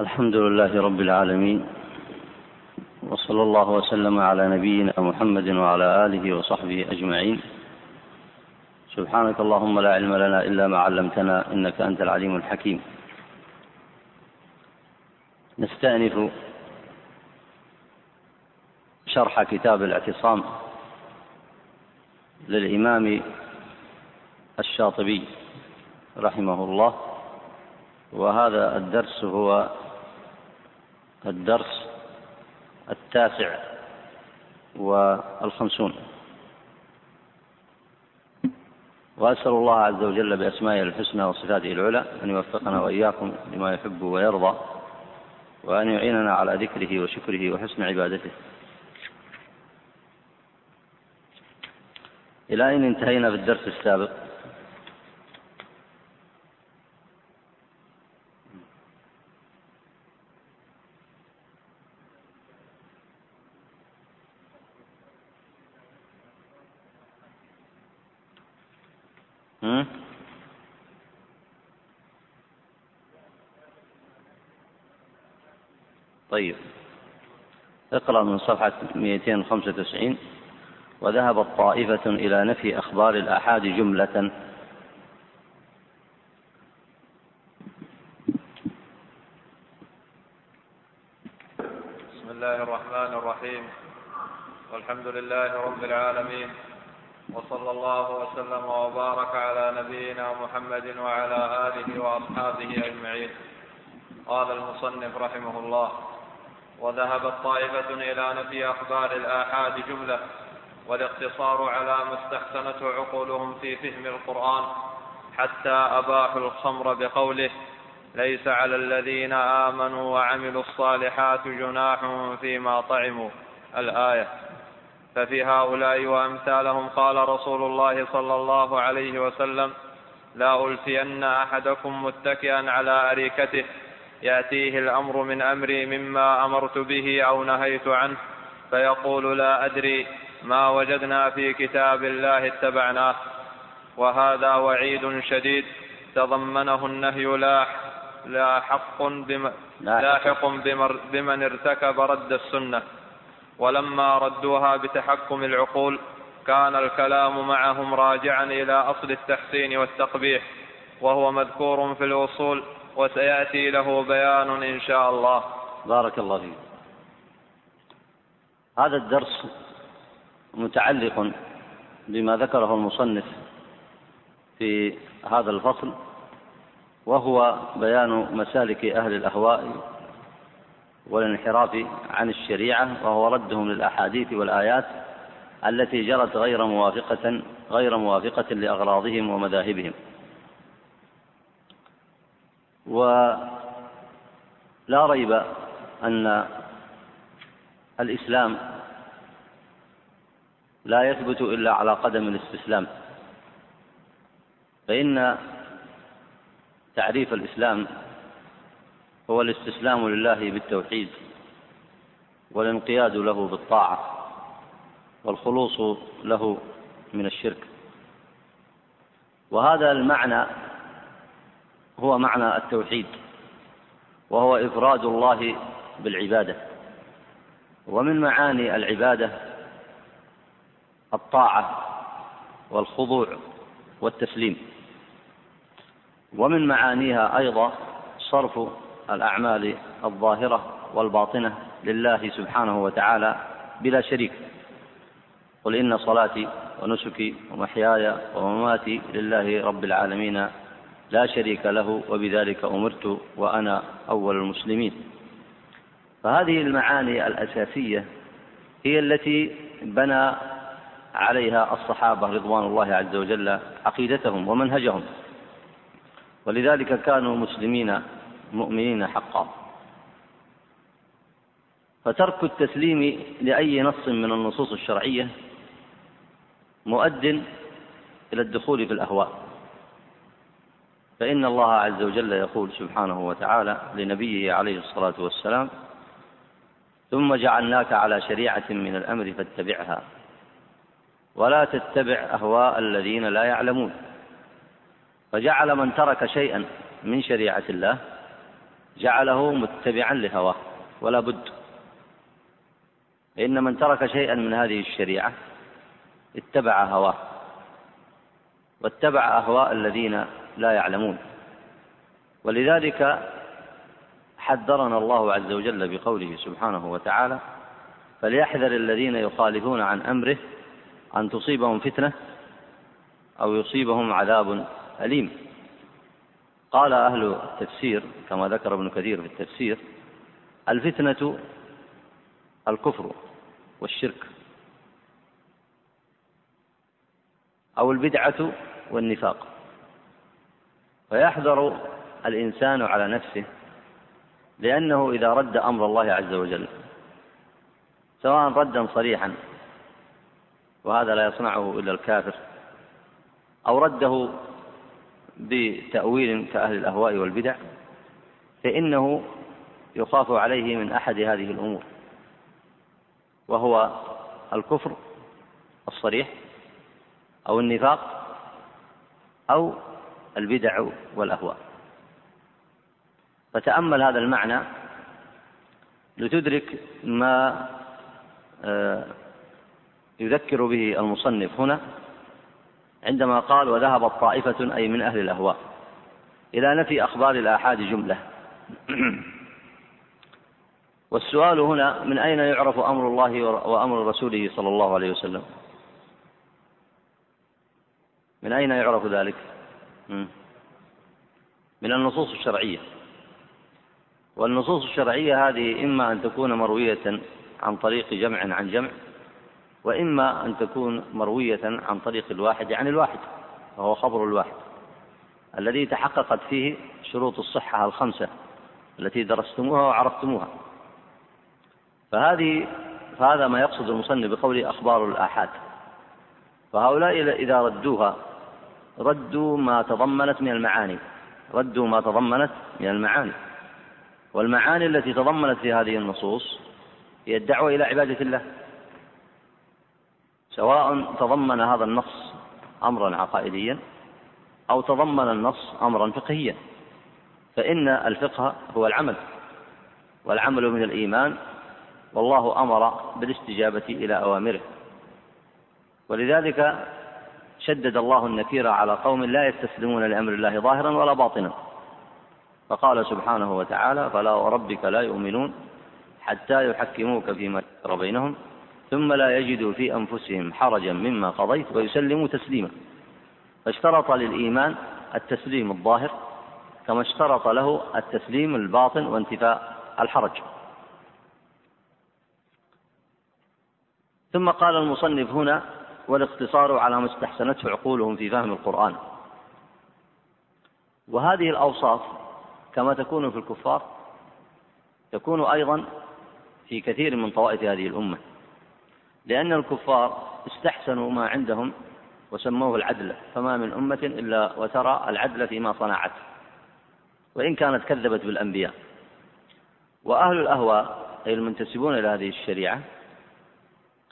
الحمد لله رب العالمين وصلى الله وسلم على نبينا محمد وعلى آله وصحبه أجمعين. سبحانك اللهم لا علم لنا إلا ما علمتنا إنك أنت العليم الحكيم. نستأنف شرح كتاب الاعتصام للإمام الشاطبي رحمه الله وهذا الدرس هو الدرس التاسع والخمسون. وأسأل الله عز وجل بأسمائه الحسنى وصفاته العلى أن يوفقنا وإياكم لما يحب ويرضى وأن يعيننا على ذكره وشكره وحسن عبادته. إلى أين انتهينا في الدرس السابق؟ طيب. اقرأ من صفحة 295 وذهبت طائفة إلى نفي أخبار الآحاد جملة. بسم الله الرحمن الرحيم. والحمد لله رب العالمين. وصلى الله وسلم وبارك على نبينا محمد وعلى آله وأصحابه أجمعين. قال المصنف رحمه الله. وذهبت طائفة إلى نفي أخبار الآحاد جملة والاقتصار على ما استحسنته عقولهم في فهم القرآن حتى أباحوا الخمر بقوله ليس على الذين آمنوا وعملوا الصالحات جناح فيما طعموا الآية. ففي هؤلاء وأمثالهم قال رسول الله صلى الله عليه وسلم لا ألفين أحدكم متكئا على أريكته يأتيه الأمر من أمري مما أمرت به أو نهيت عنه فيقول لا أدري ما وجدنا في كتاب الله اتبعناه. وهذا وعيد شديد تضمنه النهي لا لا حق بم لاحق بمن ارتكب رد السنة. ولما ردوها بتحكم العقول كان الكلام معهم راجعا إلى أصل التحسين والتقبيح وهو مذكور في الاصول وسيأتي له بيان إن شاء الله. بارك الله فيك. هذا الدرس متعلق بما ذكره المصنف في هذا الفصل وهو بيان مسالك أهل الأهواء والانحراف عن الشريعة وهو ردهم للأحاديث والآيات التي جرت غير موافقة غير موافقة لأغراضهم ومذاهبهم. ولا ريب أن الإسلام لا يثبت إلا على قدم الاستسلام فإن تعريف الإسلام هو الاستسلام لله بالتوحيد والانقياد له بالطاعة والخلوص له من الشرك. وهذا المعنى هو معنى التوحيد وهو إفراد الله بالعبادة. ومن معاني العبادة الطاعة والخضوع والتسليم. ومن معانيها أيضا صرف الأعمال الظاهرة والباطنة لله سبحانه وتعالى بلا شريك. قل إن صلاتي ونسكي ومحياي ومماتي لله رب العالمين لا شريك له وبذلك أمرت وأنا أول المسلمين. فهذه المعاني الأساسية هي التي بنى عليها الصحابة رضوان الله عز وجل عقيدتهم ومنهجهم. ولذلك كانوا مسلمين مؤمنين حقا. فترك التسليم لأي نص من النصوص الشرعية مؤد إلى الدخول في الأهواء. فإن الله عز وجل يقول سبحانه وتعالى لنبيه عليه الصلاة والسلام ثم جعلناك على شريعة من الأمر فاتبعها ولا تتبع أهواء الذين لا يعلمون فجعل من ترك شيئا من شريعة الله جعله متبعا لهواه ولا بد. فإن من ترك شيئا من هذه الشريعة اتبع هواه واتبع أهواء الذين لا يعلمون. ولذلك حذرنا الله عز وجل بقوله سبحانه وتعالى فليحذر الذين يخالفون عن أمره أن تصيبهم فتنة أو يصيبهم عذاب أليم. قال أهل التفسير كما ذكر ابن كثير في التفسير الفتنة الكفر والشرك أو البدعة والنفاق. فيحذر الإنسان على نفسه لأنه إذا رد أمر الله عز وجل سواء ردا صريحا وهذا لا يصنعه إلا الكافر أو رده بتأويل كأهل الأهواء والبدع فإنه يخاف عليه من أحد هذه الأمور وهو الكفر الصريح أو النفاق أو البدع والأهواء. فتأمل هذا المعنى لتدرك ما آه، يذكر به المصنف هنا عندما قال وذهبت طائفة أي من أهل الأهواء إلى نفي أخبار الآحاد جملة. والسؤال هنا من أين يعرف أمر الله وأمر رسوله صلى الله عليه وسلم؟ من أين يعرف ذلك؟ من النصوص الشرعية. والنصوص الشرعية هذه إما أن تكون مروية عن طريق جمع عن جمع وإما أن تكون مروية عن طريق الواحد عن الواحد وهو خبر الواحد. الذي تحققت فيه شروط الصحة الخمسة التي درستموها وعرفتموها. فهذه فهذا ما يقصد المصنف بقوله أخبار الآحاد. فهؤلاء إذا ردوها ردوا ما تضمنت من المعاني. ردوا ما تضمنت من المعاني. والمعاني التي تضمنت في هذه النصوص هي الدعوة إلى عبادة الله. سواء تضمن هذا النص أمرا عقائديا أو تضمن النص أمرا فقهيا. فإن الفقه هو العمل والعمل من الإيمان والله أمر بالاستجابة إلى أوامره. ولذلك شدد الله النكير على قوم لا يستسلمون لأمر الله ظاهرا ولا باطنا. فقال سبحانه وتعالى فلا وربك لا يؤمنون حتى يحكموك فيما شجر بينهم ثم لا يجدوا في أنفسهم حرجا مما قضيت ويسلموا تسليما. فاشترط للإيمان التسليم الظاهر كما اشترط له التسليم الباطن وانتفاء الحرج. ثم قال المصنف هنا والاقتصار على ما استحسنته عقولهم في فهم القرآن. وهذه الأوصاف كما تكون في الكفار تكون أيضا في كثير من طوائف هذه الأمة لأن الكفار استحسنوا ما عندهم وسموه العدل فما من أمة إلا وترى العدل فيما صنعت وإن كانت كذبت بالأنبياء. وأهل الأهواء أي المنتسبون إلى هذه الشريعة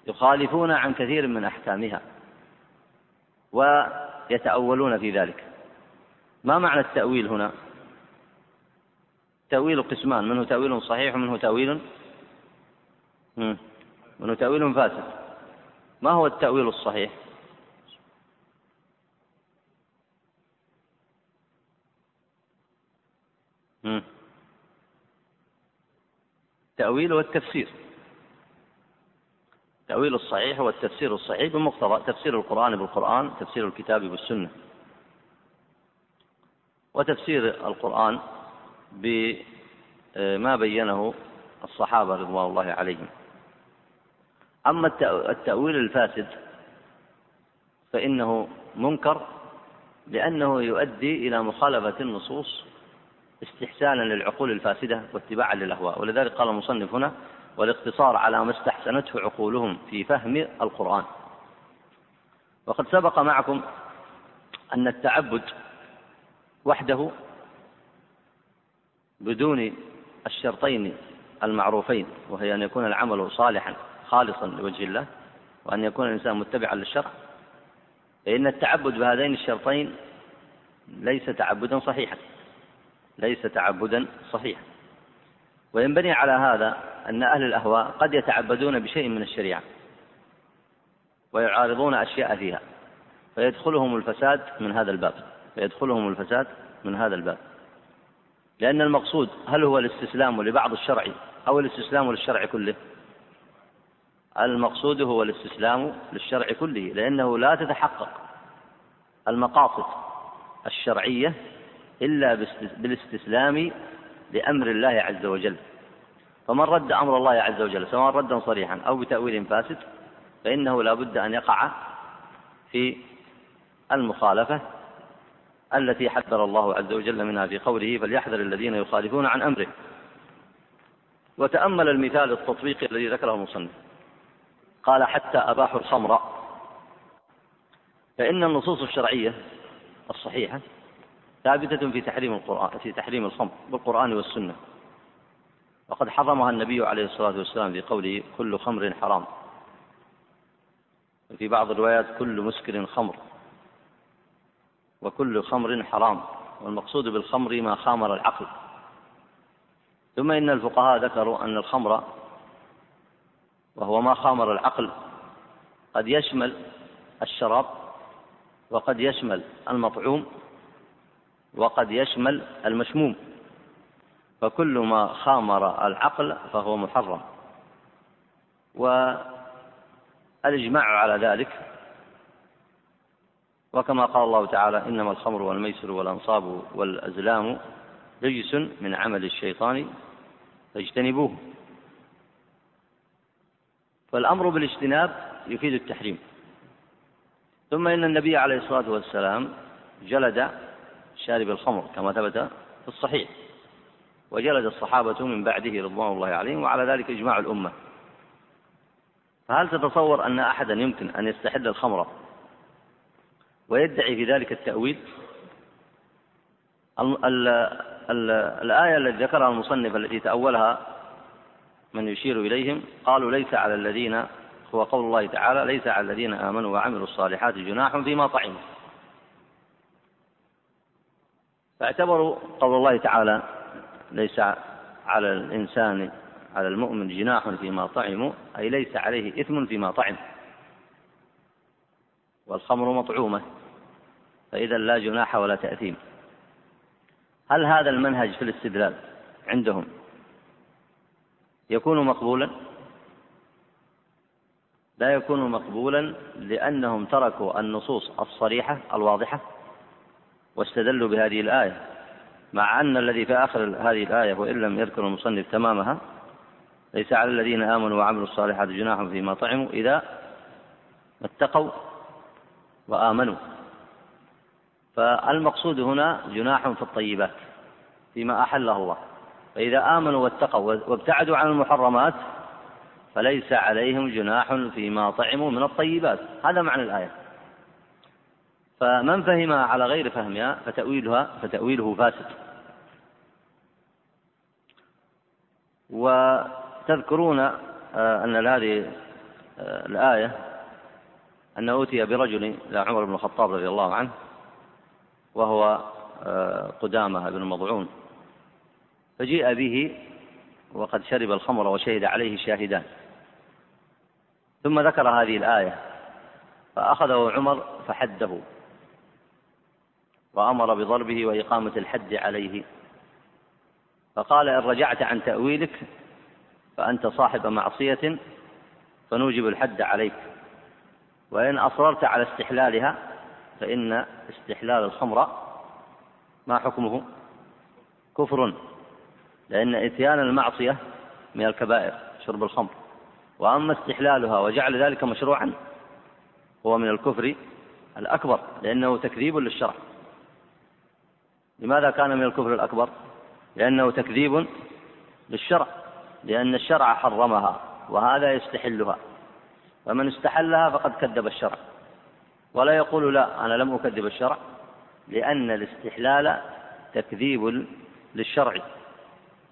يخالفون عن كثير من أحكامها ويتأولون في ذلك. ما معنى التأويل هنا؟ تأويل قسمان منه تأويل صحيح ومنه تأويل منه تأويل فاسد. ما هو التأويل الصحيح؟ التأويل والتفسير. التأويل الصحيح هو التفسير الصحيح بمقتضى تفسير القرآن بالقرآن تفسير الكتاب بالسنة. وتفسير القرآن بما بينه الصحابة رضوان الله عليهم. أما التأويل الفاسد فإنه منكر لأنه يؤدي إلى مخالفة النصوص استحسانا للعقول الفاسدة واتباعا للأهواء. ولذلك قال المصنف هنا والاقتصار على ما استحسنته عقولهم في فهم القرآن. وقد سبق معكم أن التعبد وحده بدون الشرطين المعروفين وهي أن يكون العمل صالحا خالصا لوجه الله وأن يكون الإنسان متبعا للشرع. فإن التعبد بهذين الشرطين ليس تعبدا صحيحا ليس تعبدا صحيحا. وينبني على هذا أن أهل الأهواء قد يتعبدون بشيء من الشريعة ويعارضون أشياء فيها فيدخلهم الفساد من هذا الباب فيدخلهم الفساد من هذا الباب. لأن المقصود هل هو الاستسلام لبعض الشرع أو الاستسلام للشرع كله؟ المقصود هو الاستسلام للشرع كله لأنه لا تتحقق المقاصد الشرعية إلا بالاستسلام لأمر الله عز وجل. فمن رد أمر الله عز وجل سواء ردا صريحا أو بتأويل فاسد فإنه لا بد أن يقع في المخالفة التي حذر الله عز وجل منها في قوله فليحذر الذين يخالفون عن أمره. وتأمل المثال التطبيقي الذي ذكره المصنف. قال حتى أباحوا الخمر. فإن النصوص الشرعية الصحيحة ثابتة في تحريم القرآن في تحريم الخمر بالقرآن والسنة. وقد حرمها النبي عليه الصلاة والسلام في قوله كل خمر حرام. وفي بعض الروايات كل مسكر خمر. وكل خمر حرام. والمقصود بالخمر ما خامر العقل. ثم إن الفقهاء ذكروا أن الخمر وهو ما خامر العقل. قد يشمل الشراب وقد يشمل المطعوم وقد يشمل المشموم. فكل ما خامر العقل فهو محرم. والإجماع على ذلك وكما قال الله تعالى إنما الخمر والميسر والأنصاب والأزلام رجس من عمل الشيطان فاجتنبوه. فالأمر بالاجتناب يفيد التحريم. ثم إن النبي عليه الصلاة والسلام جلد شارب الخمر كما ثبت في الصحيح. وجلد الصحابة من بعده رضوان الله عليهم وعلى ذلك إجماع الأمة. فهل تتصور أن أحدا يمكن أن يستحل الخمر ويدعي في ذلك التأويل؟ الآية التي ذكرها المصنف التي تأولها من يشير إليهم قالوا ليس على الذين هو قول الله تعالى ليس على الذين آمنوا وعملوا الصالحات جناح فيما طعموا. فاعتبروا قول الله تعالى ليس على الإنسان على المؤمن جناح فيما طعموا أي ليس عليه إثم فيما طعم. والخمر مطعومة فإذا لا جناح ولا تأثيم. هل هذا المنهج في الاستدلال عندهم يكون مقبولا؟ لا يكون مقبولا لأنهم تركوا النصوص الصريحة الواضحة. واستدلوا بهذه الآية مع أن الذي في آخر هذه الآية وإن لم يذكر المصنف تمامها ليس على الذين آمنوا وعملوا الصالحات جناح فيما طعموا إذا اتقوا وآمنوا. فالمقصود هنا جناح في الطيبات فيما أحله الله. فإذا آمنوا واتقوا وابتعدوا عن المحرمات فليس عليهم جناح فيما طعموا من الطيبات. هذا معنى الآية. فمن فهمها على غير فهمها فتأويلها فتأويله فاسد. وتذكرون آه، أن هذه آه، الآية أن أوتي برجل إلى عمر بن الخطاب رضي الله عنه وهو آه، قدامة بن مضعون. فجيء به وقد شرب الخمر وشهد عليه شاهدان. ثم ذكر هذه الآية فأخذه عمر فحده. وأمر بضربه وإقامة الحد عليه. فقال إن رجعت عن تأويلك فأنت صاحب معصية فنوجب الحد عليك. وإن أصررت على استحلالها فإن استحلال الخمر ما حكمه؟ كفر. لأن إتيان المعصية من الكبائر شرب الخمر. وأما استحلالها وجعل ذلك مشروعا هو من الكفر الأكبر لأنه تكذيب للشرع. لماذا كان من الكفر الأكبر؟ لأنه تكذيب للشرع لأن الشرع حرمها وهذا يستحلها. فمن استحلها فقد كذب الشرع. ولا يقول لا أنا لم أكذب الشرع لأن الاستحلال تكذيب للشرع.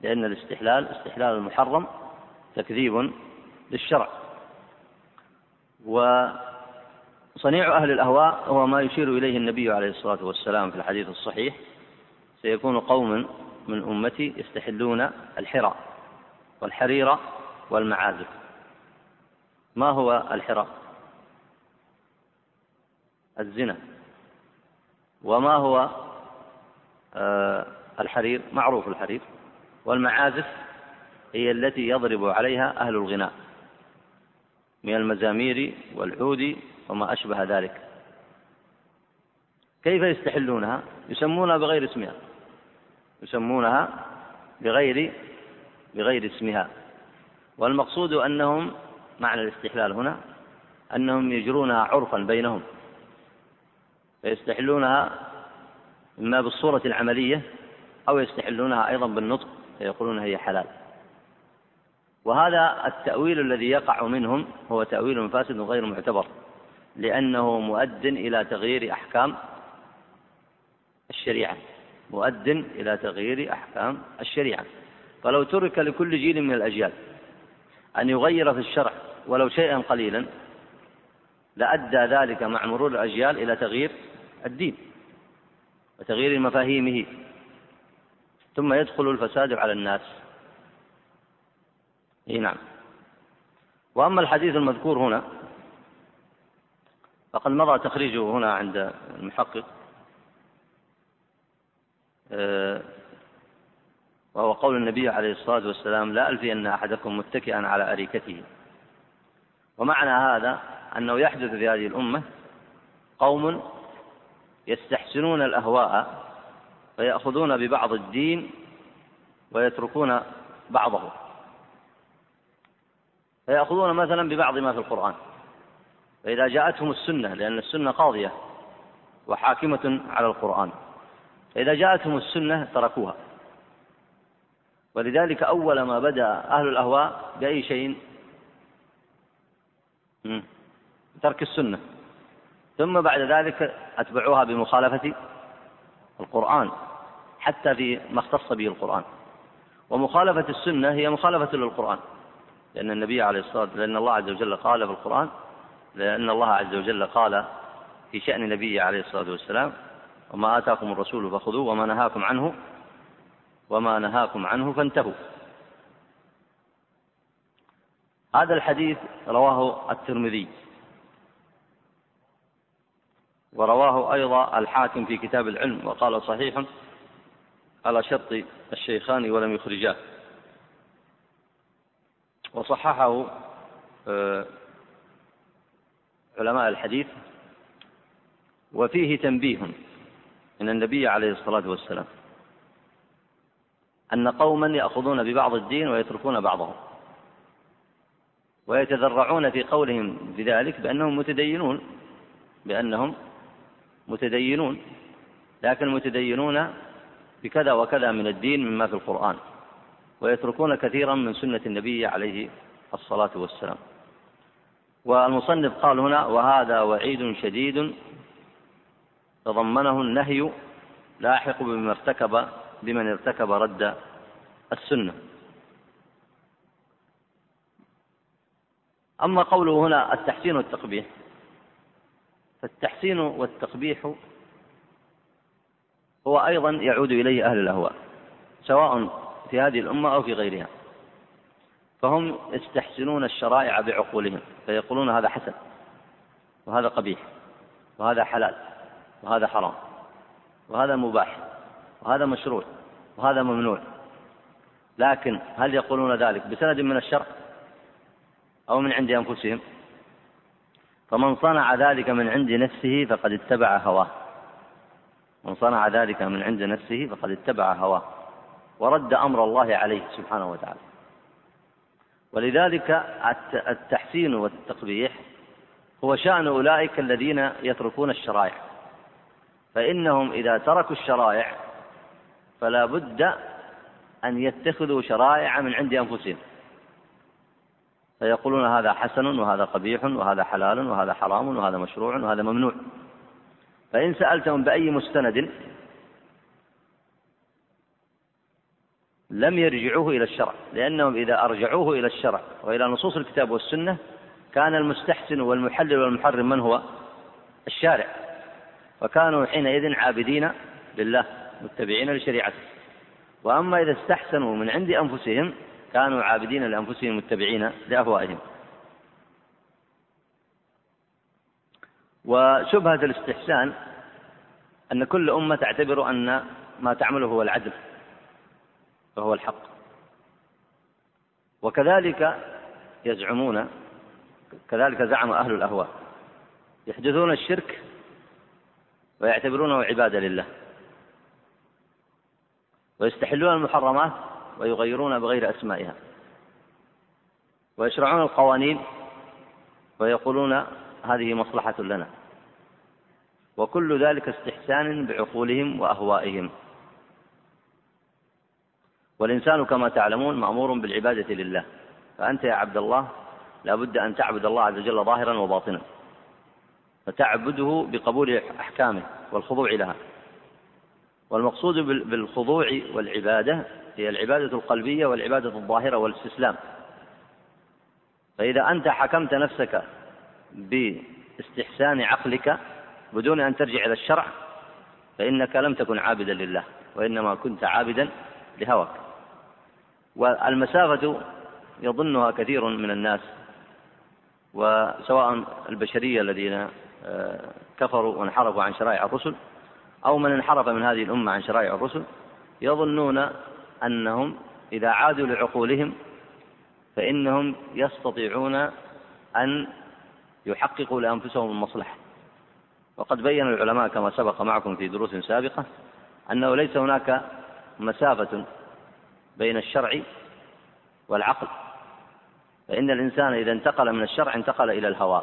لأن الاستحلال استحلال المحرم تكذيب للشرع. وصنيع أهل الأهواء هو ما يشير إليه النبي عليه الصلاة والسلام في الحديث الصحيح سيكون قوم من أمتي يستحلون الحرى والحرير والمعازف. ما هو الحرى؟ الزنا. وما هو آه، الحرير؟ معروف الحرير. والمعازف هي التي يضرب عليها أهل الغناء من المزامير والعود وما أشبه ذلك. كيف يستحلونها؟ يسمونها بغير اسمها. يسمونها بغير بغير اسمها. والمقصود أنهم معنى الاستحلال هنا أنهم يجرونها عرفا بينهم. فيستحلونها إما بالصورة العملية أو يستحلونها أيضا بالنطق فيقولون هي حلال. وهذا التأويل الذي يقع منهم هو تأويل فاسد غير معتبر لأنه مؤد إلى تغيير أحكام الشريعة. مؤد إلى تغيير أحكام الشريعة. فلو ترك لكل جيل من الأجيال أن يغير في الشرع ولو شيئا قليلا لأدى ذلك مع مرور الأجيال إلى تغيير الدين وتغيير مفاهيمه. ثم يدخل الفساد على الناس. إي نعم. وأما الحديث المذكور هنا فقد مضى تخريجه هنا عند المحقق. وهو قول النبي عليه الصلاة والسلام لا ألفي أن أحدكم متكئا على أريكته. ومعنى هذا أنه يحدث في هذه الأمة قوم يستحسنون الأهواء فياخذون ببعض الدين ويتركون بعضه. فيأخذون مثلا ببعض ما في القرآن. فإذا جاءتهم السنة لأن السنة قاضية وحاكمة على القرآن. فإذا جاءتهم السنة تركوها. ولذلك أول ما بدأ أهل الأهواء بأي شيء؟ ترك السنة. ثم بعد ذلك أتبعوها بمخالفة القرآن حتى في ما اختص به القرآن. ومخالفة السنة هي مخالفة للقرآن. لأن النبي عليه الصلاة لأن الله عز وجل قال في القرآن لأن الله عز وجل قال في شأن النبي عليه الصلاة والسلام وما آتاكم الرسول فخذوه وما نهاكم عنه وما نهاكم عنه فانتهوا. هذا الحديث رواه الترمذي. ورواه أيضا الحاكم في كتاب العلم وقال صحيح على شرط الشيخان ولم يخرجاه. وصححه آه، علماء الحديث وفيه تنبيه. من النبي عليه الصلاة والسلام أن قوما يأخذون ببعض الدين ويتركون بعضه ويتذرعون في قولهم بذلك بأنهم متدينون بأنهم متدينون لكن متدينون بكذا وكذا من الدين مما في القرآن ويتركون كثيرا من سنة النبي عليه الصلاة والسلام. والمصنف قال هنا وهذا وعيد شديد تضمنه النهي لاحق بما ارتكب بمن ارتكب رد السنة. أما قوله هنا التحسين والتقبيح فالتحسين والتقبيح هو أيضا يعود إليه أهل الأهواء سواء في هذه الأمة أو في غيرها. فهم يستحسنون الشرائع بعقولهم فيقولون هذا حسن وهذا قبيح وهذا حلال. وهذا حرام وهذا مباح وهذا مشروع وهذا ممنوع. لكن هل يقولون ذلك بسند من الشرع أو من عند أنفسهم؟ فمن صنع ذلك من عند نفسه فقد اتبع هواه. من صنع ذلك من عند نفسه فقد اتبع هواه ورد أمر الله عليه سبحانه وتعالى. ولذلك التحسين والتقبيح هو شأن أولئك الذين يتركون الشرائع. فإنهم إذا تركوا الشرائع فلا بد أن يتخذوا شرائع من عند أنفسهم. فيقولون هذا حسن وهذا قبيح وهذا حلال وهذا حرام وهذا مشروع وهذا ممنوع. فإن سألتهم بأي مستند لم يرجعوه إلى الشرع لأنهم إذا أرجعوه إلى الشرع وإلى نصوص الكتاب والسنة كان المستحسن والمحلل والمحرم من هو؟ الشارع. فكانوا حينئذ عابدين لله متبعين لشريعته. وأما إذا استحسنوا من عند أنفسهم كانوا عابدين لأنفسهم متبعين لأهوائهم. وشبهة الاستحسان أن كل أمة تعتبر أن ما تعمله هو العدل وهو الحق. وكذلك يزعمون كذلك زعم أهل الأهواء يحدثون الشرك ويعتبرونه عبادة لله. ويستحلون المحرمات ويغيرون بغير أسمائها. ويشرعون القوانين ويقولون هذه مصلحة لنا. وكل ذلك استحسان بعقولهم وأهوائهم. والإنسان كما تعلمون مأمور بالعبادة لله. فأنت يا عبد الله لا بد أن تعبد الله عز وجل ظاهرا وباطنا. فتعبده بقبول أحكامه والخضوع لها. والمقصود بالخضوع والعبادة هي العبادة القلبية والعبادة الظاهرة والاستسلام. فإذا أنت حكمت نفسك باستحسان عقلك بدون أن ترجع إلى الشرع فإنك لم تكن عابدا لله وإنما كنت عابدا لهواك. والمسافة يظنها كثير من الناس وسواء البشرية الذين كفروا وانحرفوا عن شرائع الرسل أو من انحرف من هذه الأمة عن شرائع الرسل يظنون أنهم إذا عادوا لعقولهم فإنهم يستطيعون أن يحققوا لأنفسهم المصلحة. وقد بين العلماء كما سبق معكم في دروس سابقة أنه ليس هناك مسافة بين الشرع والعقل فإن الإنسان إذا انتقل من الشرع انتقل إلى الهوى.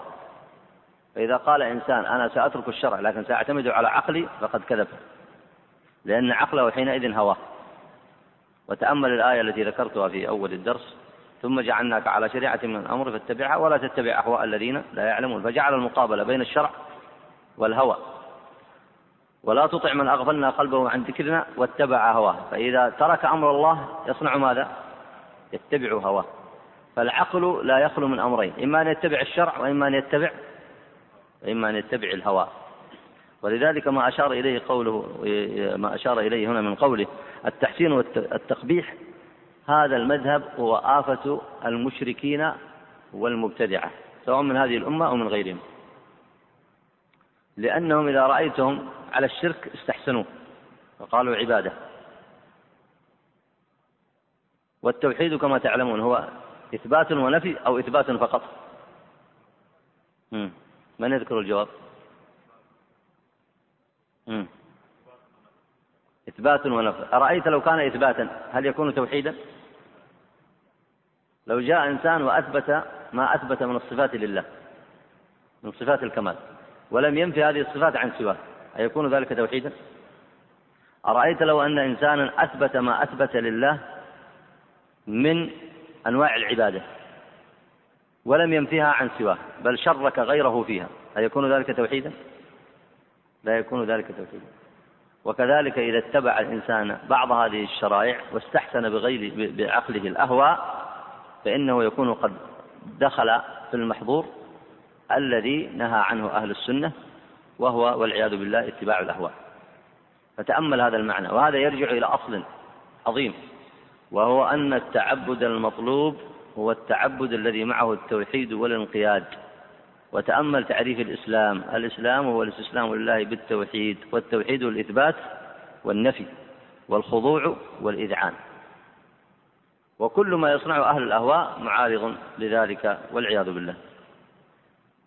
فإذا قال إنسان أنا سأترك الشرع لكن سأعتمد على عقلي فقد كذب. لأن عقله حينئذ هواه وتأمل الآية التي ذكرتها في أول الدرس. ثم جعلناك على شريعة من الأمر فاتبعها ولا تتبع أهواء الذين لا يعلمون. فجعل المقابلة بين الشرع والهوى. ولا تطع من أغفلنا قلبه عن ذكرنا واتبع هواه. فإذا ترك أمر الله يصنع ماذا؟ يتبع هواه. فالعقل لا يخلو من أمرين. إما أن يتبع الشرع وإما أن يتبع وإما أن يتبع الهوى. ولذلك ما أشار إليه قوله ما أشار إليه هنا من قوله التحسين والتقبيح هذا المذهب هو آفة المشركين والمبتدعة سواء من هذه الأمة أو من غيرهم. لأنهم إذا رأيتهم على الشرك استحسنوه وقالوا عبادة. والتوحيد كما تعلمون هو إثبات ونفي أو إثبات فقط. من يذكر الجواب؟ إثبات ونفي. أرأيت لو كان إثباتا هل يكون توحيدا؟ لو جاء إنسان وأثبت ما أثبت من الصفات لله من صفات الكمال ولم ينفي هذه الصفات عن سواه أيكون ذلك توحيدا؟ أرأيت لو أن إنسانا أثبت ما أثبت لله من أنواع العبادة ولم ينفيها عن سواه بل شرك غيره فيها. أيكون ذلك توحيدا؟ لا يكون ذلك توحيدا. وكذلك إذا اتبع الإنسان بعض هذه الشرائع واستحسن بغير بعقله الأهواء فإنه يكون قد دخل في المحظور الذي نهى عنه أهل السنة وهو والعياذ بالله اتباع الأهواء فتأمل هذا المعنى وهذا يرجع إلى أصل عظيم وهو أن التعبد المطلوب هو التعبد الذي معه التوحيد والانقياد. وتأمل تعريف الإسلام. الإسلام هو الاستسلام لله بالتوحيد والتوحيد الإثبات والنفي والخضوع والإذعان. وكل ما يصنعه أهل الأهواء معارض لذلك والعياذ بالله.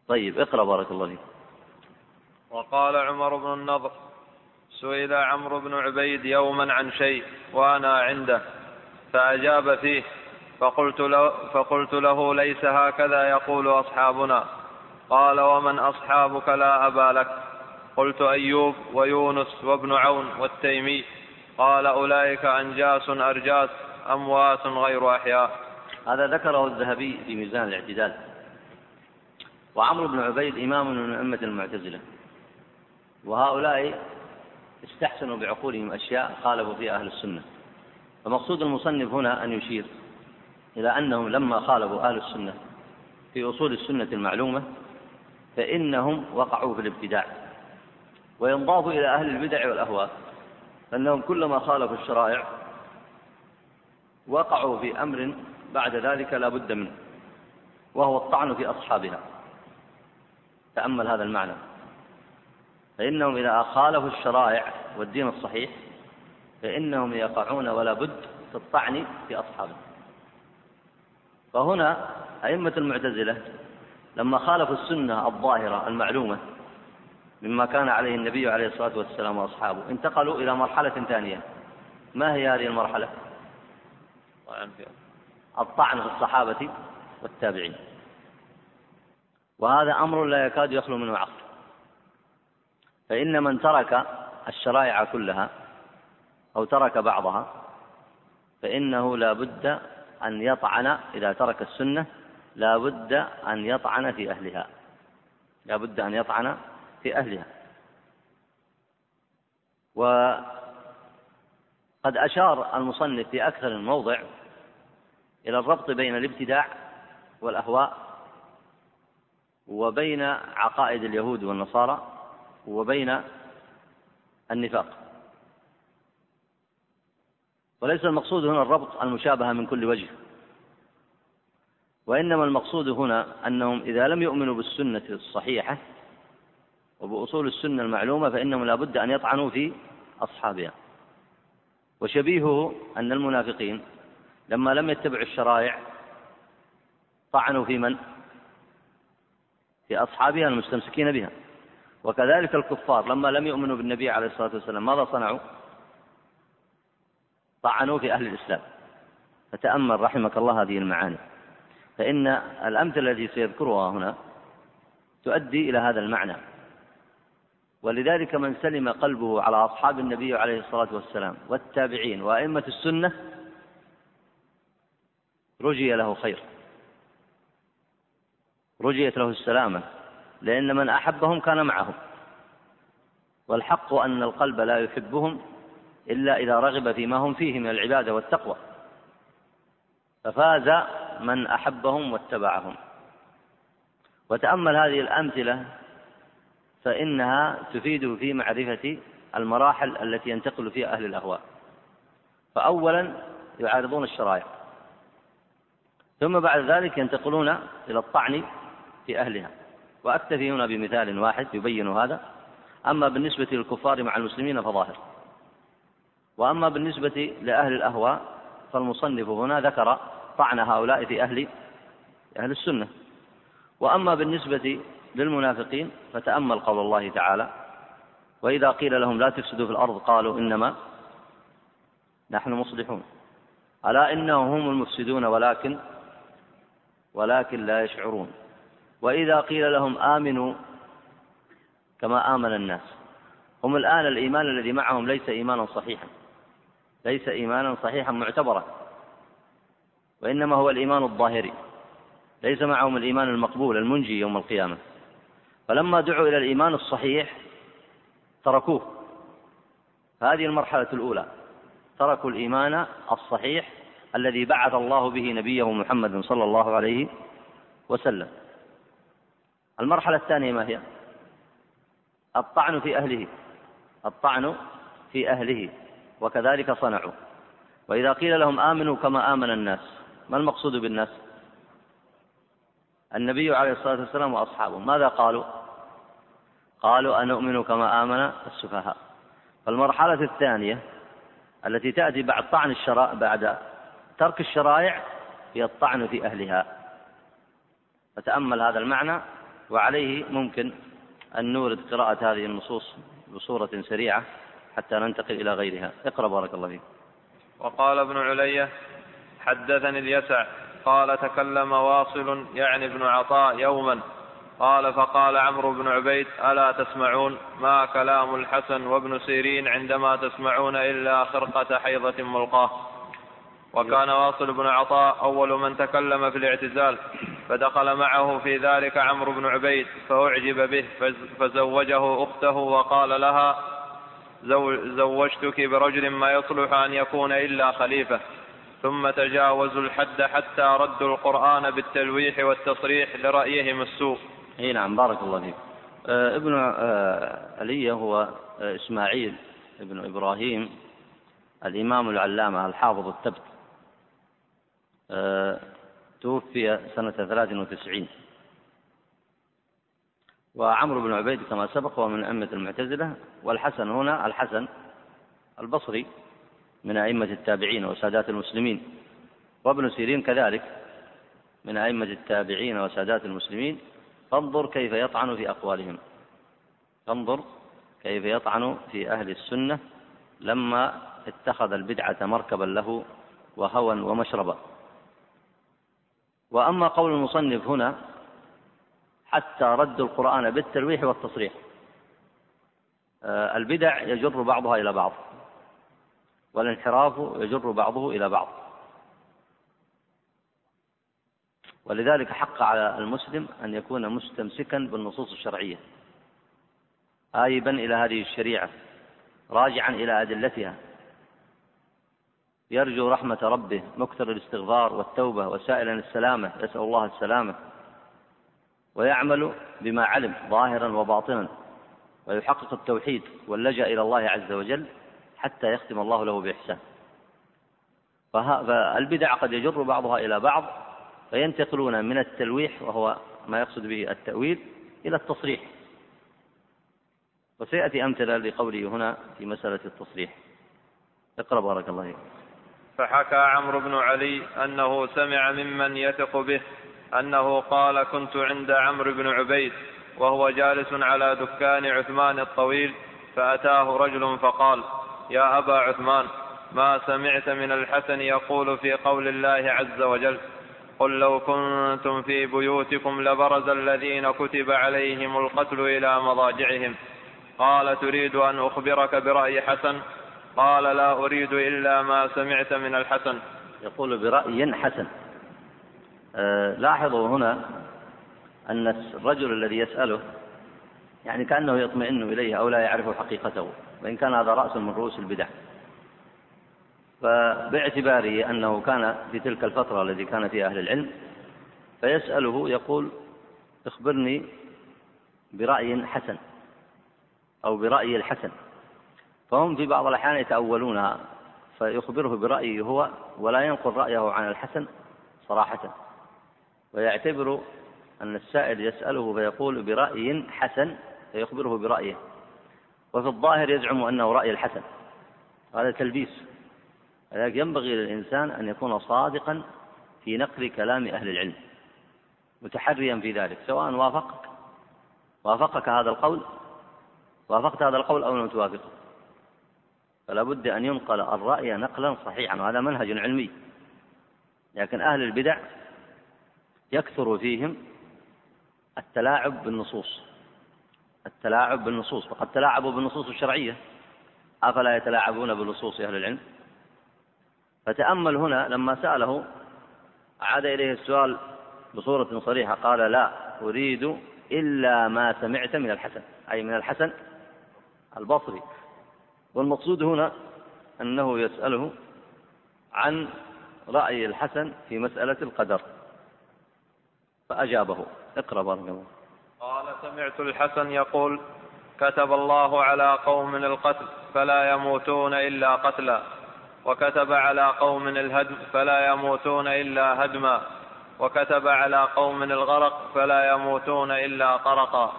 طيب اقرأ بارك الله فيك. وقال عمر بن النضر سئل عمرو بن عبيد يوما عن شيء وأنا عنده فأجاب فيه فقلت له, فقلت له ليس هكذا يقول أصحابنا. قال ومن أصحابك لا أبا لك. قلت أيوب ويونس وابن عون والتيمي. قال أولئك أنجاس أرجاس أموات غير أحياء. هذا ذكره الذهبي في ميزان الاعتدال. وعمرو بن عبيد إمام من أئمة المعتزلة. وهؤلاء استحسنوا بعقولهم أشياء خالفوا فيها أهل السنة. فمقصود المصنف هنا أن يشير. إلى أنهم لما خالفوا أهل السنة في أصول السنة المعلومة فإنهم وقعوا في الابتداع وينضاف إلى أهل البدع والأهواء أنهم كلما خالفوا الشرائع وقعوا في أمر بعد ذلك لا بد منه وهو الطعن في أصحابها. تأمل هذا المعنى. فإنهم إذا خالفوا الشرائع والدين الصحيح فإنهم يقعون ولا بد في الطعن في أصحابه فهنا أئمة المعتزلة لما خالفوا السنة الظاهرة المعلومة مما كان عليه النبي عليه الصلاة والسلام وأصحابه انتقلوا إلى مرحلة ثانية. ما هي هذه المرحلة؟ الطعن في الصحابة والتابعين. وهذا أمر لا يكاد يخلو منه عقل. فإن من ترك الشرائع كلها أو ترك بعضها فإنه لا بد أن يطعن إذا ترك السنة لا بد أن يطعن في أهلها. لا بد أن يطعن في أهلها. وقد أشار المصنف في أكثر من موضع إلى الربط بين الابتداع والأهواء وبين عقائد اليهود والنصارى وبين النفاق. وليس المقصود هنا الربط المشابهة من كل وجه وإنما المقصود هنا أنهم إذا لم يؤمنوا بالسنة الصحيحة وبأصول السنة المعلومة فإنهم لا بد أن يطعنوا في أصحابها وشبيهه أن المنافقين لما لم يتبعوا الشرائع طعنوا في من؟ في أصحابها المستمسكين بها وكذلك الكفار لما لم يؤمنوا بالنبي عليه الصلاة والسلام ماذا صنعوا؟ طعنوا في أهل الإسلام. فتأمل رحمك الله هذه المعاني. فإن الأمثلة التي سيذكرها هنا تؤدي إلى هذا المعنى. ولذلك من سلم قلبه على أصحاب النبي عليه الصلاة والسلام والتابعين وأئمة السنة رجي له خير. رجيت له السلامة لأن من أحبهم كان معهم. والحق أن القلب لا يحبهم إلا إذا رغب فيما هم فيه من العبادة والتقوى. ففاز من أحبهم واتبعهم. وتأمل هذه الأمثلة فإنها تفيد في معرفة المراحل التي ينتقل فيها أهل الأهواء. فأولا يعارضون الشرائع. ثم بعد ذلك ينتقلون إلى الطعن في أهلها. وأكتفي هنا بمثال واحد يبين هذا. أما بالنسبة للكفار مع المسلمين فظاهر. وأما بالنسبة لأهل الأهواء فالمصنف هنا ذكر طعن هؤلاء في أهل أهل السنة. وأما بالنسبة للمنافقين فتأمل قول الله تعالى وإذا قيل لهم لا تفسدوا في الأرض قالوا إنما نحن مصلحون. ألا إنهم هم المفسدون ولكن ولكن لا يشعرون. وإذا قيل لهم آمنوا كما آمن الناس. هم الآن الإيمان الذي معهم ليس إيمانا صحيحا. ليس إيمانا صحيحا معتبرا وإنما هو الإيمان الظاهري ليس معهم الإيمان المقبول المنجي يوم القيامة. فلما دعوا إلى الإيمان الصحيح تركوه. هذه المرحلة الأولى تركوا الإيمان الصحيح الذي بعث الله به نبيه محمد صلى الله عليه وسلم. المرحلة الثانية ما هي؟ الطعن في أهله الطعن في أهله. وكذلك صنعوا. وإذا قيل لهم آمنوا كما آمن الناس ما المقصود بالناس؟ النبي عليه الصلاة والسلام وأصحابه. ماذا قالوا؟ قالوا أنؤمن كما آمن السفهاء. فالمرحلة الثانية التي تأتي بعد طعن الشرائع بعد ترك الشرائع هي الطعن في أهلها. فتأمل هذا المعنى وعليه ممكن أن نورد قراءة هذه النصوص بصورة سريعة. حتى ننتقل إلى غيرها. اقرأ بارك الله فيك. وقال ابن علية حدثني اليسع قال تكلم واصل يعني ابن عطاء يوما. قال فقال عمرو بن عبيد ألا تسمعون ما كلام الحسن وابن سيرين عندما تسمعون إلا خرقة حيضة ملقاه. وكان واصل بن عطاء أول من تكلم في الاعتزال فدخل معه في ذلك عمرو بن عبيد فأعجب به فزوجه أخته وقال لها زوجتك برجل ما يصلح أن يكون إلا خليفة. ثم تجاوزوا الحد حتى ردوا القرآن بالتلويح والتصريح لرأيهم السوء. إي نعم بارك الله فيك. آه ابن آه علي هو آه إسماعيل ابن إبراهيم الإمام العلامة الحافظ التبت. توفي سنة ثلاث وتسعين. وعمرو بن عبيد كما سبق هو من أئمة المعتزلة والحسن هنا الحسن البصري من أئمة التابعين وسادات المسلمين وابن سيرين كذلك من أئمة التابعين وسادات المسلمين فانظر كيف يطعن في أقوالهم. فانظر كيف يطعن في أهل السنة لما اتخذ البدعة مركبا له وهوى ومشربا. وأما قول المصنف هنا حتى ردوا القرآن بالتلويح والتصريح. آه، البدع يجر بعضها إلى بعض والانحراف يجر بعضه إلى بعض. ولذلك حق على المسلم أن يكون مستمسكا بالنصوص الشرعية آيبا إلى هذه الشريعة راجعا إلى أدلتها. يرجو رحمة ربه مكثر الاستغفار والتوبة وسائلا السلامة يسأل الله السلامة. ويعمل بما علم ظاهرا وباطنا ويحقق التوحيد واللجأ إلى الله عز وجل حتى يختم الله له بإحسان. فالبدع قد يجر بعضها إلى بعض فينتقلون من التلويح وهو ما يقصد به التأويل إلى التصريح. وسيأتي أمثلة لقوله هنا في مسألة التصريح. اقرأ بارك الله فيك. فحكى عمرو بن علي أنه سمع ممن يثق به أنه قال كنت عند عمرو بن عبيد وهو جالس على دكان عثمان الطويل فأتاه رجل فقال يا أبا عثمان ما سمعت من الحسن يقول في قول الله عز وجل قل لو كنتم في بيوتكم لبرز الذين كتب عليهم القتل إلى مضاجعهم. قال تريد أن أخبرك برأي حسن؟ قال لا أريد إلا ما سمعت من الحسن. يقول برأي حسن. لاحظوا هنا أن الرجل الذي يسأله يعني كأنه يطمئن إليه أو لا يعرف حقيقته وإن كان هذا رأس من رؤوس البدع. فباعتباره أنه كان في تلك الفترة التي كان فيها أهل العلم فيسأله يقول اخبرني برأي حسن أو برأي الحسن. فهم في بعض الأحيان يتأولونها فيخبره برأيه هو ولا ينقل رأيه عن الحسن صراحة. ويعتبر أن السائل يسأله فيقول برأي حسن فيخبره برأيه. وفي الظاهر يزعم أنه رأي الحسن. هذا تلبيس. لذلك ينبغي للإنسان أن يكون صادقا في نقل كلام أهل العلم. متحريا في ذلك. سواء وافقك. وافقك هذا القول؟ وافقت هذا القول أو لم توافقه؟ فلا بد أن ينقل الرأي نقلا صحيحا. وهذا منهج علمي. لكن أهل البدع يكثر فيهم التلاعب بالنصوص. التلاعب بالنصوص فقد تلاعبوا بالنصوص الشرعية. أفلا يتلاعبون بنصوص أهل العلم؟ فتأمل هنا لما سأله عاد إليه السؤال بصورة صريحة قال لا أريد إلا ما سمعت من الحسن. أي من الحسن البصري. والمقصود هنا أنه يسأله عن رأي الحسن في مسألة القدر. فأجابه. اقرأ بارك الله قال سمعت الحسن يقول كتب الله على قوم القتل فلا يموتون إلا قتلا وكتب على قوم الهدم فلا يموتون إلا هدما وكتب على قوم الغرق فلا يموتون إلا غرقا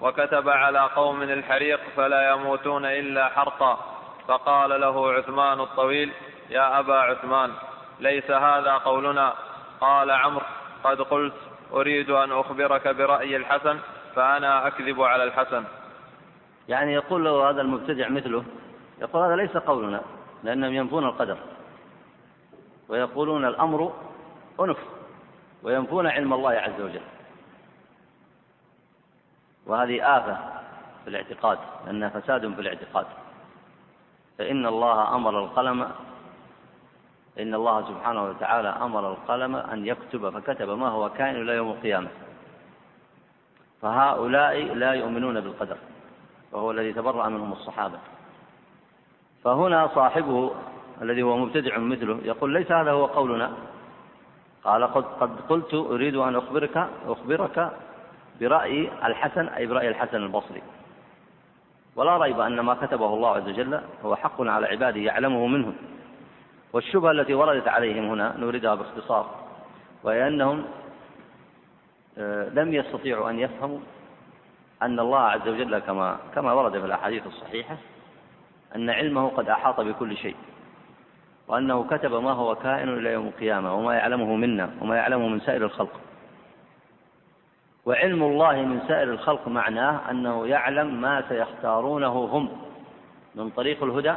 وكتب على قوم الحريق فلا يموتون إلا حرقا. فقال له عثمان الطويل يا أبا عثمان ليس هذا قولنا؟ قال عمرو قد قلت. أريد أن أخبرك برأي الحسن فأنا أكذب على الحسن. يعني يقول له هذا المبتدع مثله يقول هذا ليس قولنا لأنهم ينفون القدر. ويقولون الأمر أنف وينفون علم الله عز وجل. وهذه آفة في الاعتقاد لأنها فساد في الاعتقاد. فإن الله أمر القلم إن الله سبحانه وتعالى أمر القلم أن يكتب فكتب ما هو كائن إلى يوم القيامة. فهؤلاء لا يؤمنون بالقدر وهو الذي تبرأ منهم الصحابة. فهنا صاحبه الذي هو مبتدع مثله يقول ليس هذا هو قولنا؟ قال قد, قلت أريد أن أخبرك أخبرك برأي الحسن أي برأي الحسن البصري. ولا ريب أن ما كتبه الله عز وجل هو حق على عباده يعلمه منهم والشبهة التي وردت عليهم هنا نوردها باختصار وهي أنهم آه، لم يستطيعوا أن يفهموا أن الله عز وجل كما كما ورد في الأحاديث الصحيحة أن علمه قد أحاط بكل شيء وأنه كتب ما هو كائن إلى يوم القيامة وما يعلمه منا وما يعلمه من سائر الخلق. وعلم الله من سائر الخلق معناه أنه يعلم ما سيختارونه هم من طريق الهدى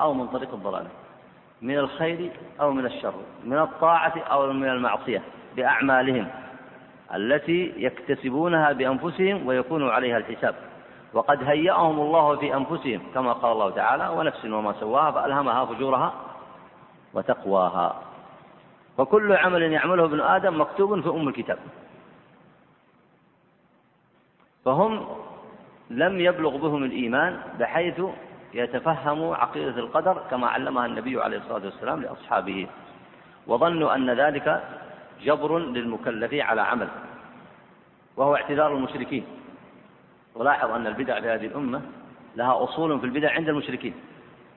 أو من طريق الضلال من الخير أو من الشر من الطاعة أو من المعصية بأعمالهم التي يكتسبونها بأنفسهم ويكون عليها الحساب. وقد هيأهم الله في أنفسهم كما قال الله تعالى ونفس وما سواها فألهمها فجورها وتقواها. وكل عمل يعمله ابن آدم مكتوب في أم الكتاب. فهم لم يبلغ بهم الإيمان بحيث يتفهموا عقيدة القدر كما علمها النبي عليه الصلاة والسلام لأصحابه. وظنوا أن ذلك جبر للمكلف على عمل وهو اعتذار المشركين. ولاحظ أن البدع في هذه الأمة لها أصول في البدع عند المشركين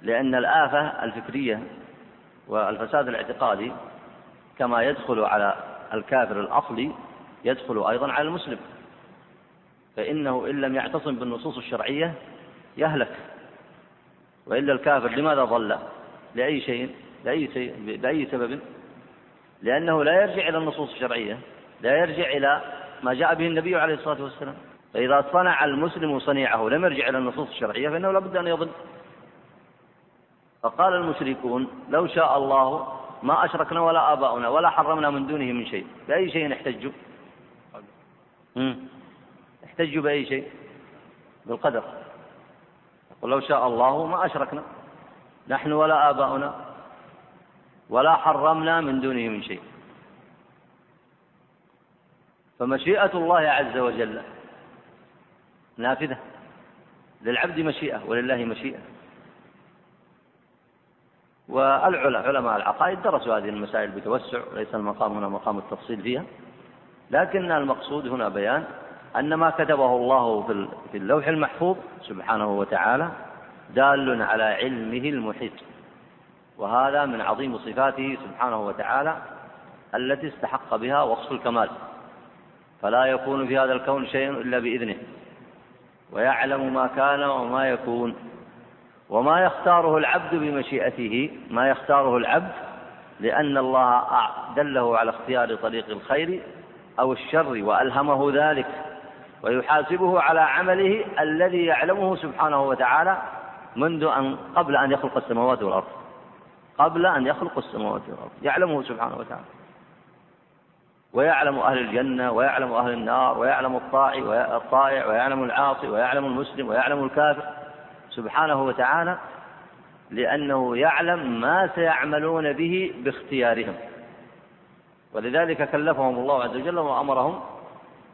لأن الآفة الفكرية والفساد الاعتقادي كما يدخل على الكافر الأصلي يدخل أيضا على المسلم. فإنه إن لم يعتصم بالنصوص الشرعية يهلك. وإلا الكافر لماذا ضل؟ لأي شيء؟ لأي, شيء؟ بأي سبب؟ لأنه لا يرجع إلى النصوص الشرعية لا يرجع إلى ما جاء به النبي عليه الصلاة والسلام. فإذا صنع المسلم صنيعه لم يرجع إلى النصوص الشرعية فإنه لابد أن يضل. فقال المشركون لو شاء الله ما أشركنا ولا آباؤنا ولا حرمنا من دونه من شيء بأي شيء احتجوا احتجوا بأي شيء؟ بالقدر. ولو شاء الله ما أشركنا. نحن ولا آباؤنا ولا حرمنا من دونه من شيء. فمشيئة الله عز وجل نافذة للعبد مشيئة ولله مشيئة. والعلماء علماء العقائد درسوا هذه المسائل بتوسع ليس المقام هنا مقام التفصيل فيها. لكن المقصود هنا بيان أن ما كتبه الله في اللوح المحفوظ سبحانه وتعالى دال على علمه المحيط. وهذا من عظيم صفاته سبحانه وتعالى التي استحق بها وصف الكمال. فلا يكون في هذا الكون شيء إلا بإذنه. ويعلم ما كان وما يكون. وما يختاره العبد بمشيئته ما يختاره العبد لأن الله دله على اختيار طريق الخير أو الشر وألهمه ذلك. ويحاسبه على عمله الذي يعلمه سبحانه وتعالى منذ أن قبل أن يخلق السماوات والأرض. قبل أن يخلق السماوات والأرض. يعلمه سبحانه وتعالى. ويعلم أهل الجنة ويعلم أهل النار ويعلم الطائع الطائع ويعلم العاصي ويعلم المسلم ويعلم الكافر. سبحانه وتعالى لأنه يعلم ما سيعملون به باختيارهم. ولذلك كلفهم الله عز وجل وأمرهم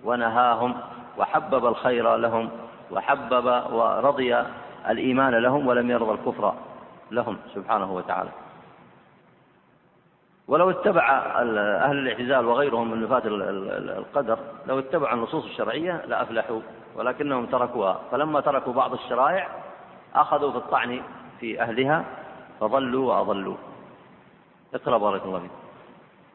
ونهاهم. وحبب الخير لهم وحبب ورضي الإيمان لهم ولم يرضى الكفر لهم سبحانه وتعالى. ولو اتبع أهل الاعتزال وغيرهم من نفاة القدر لو اتبعوا النصوص الشرعية لأفلحوا ولكنهم تركوها. فلما تركوا بعض الشرائع أخذوا في الطعن في أهلها فضلوا وأضلوا. اقرأ بارك الله فيك.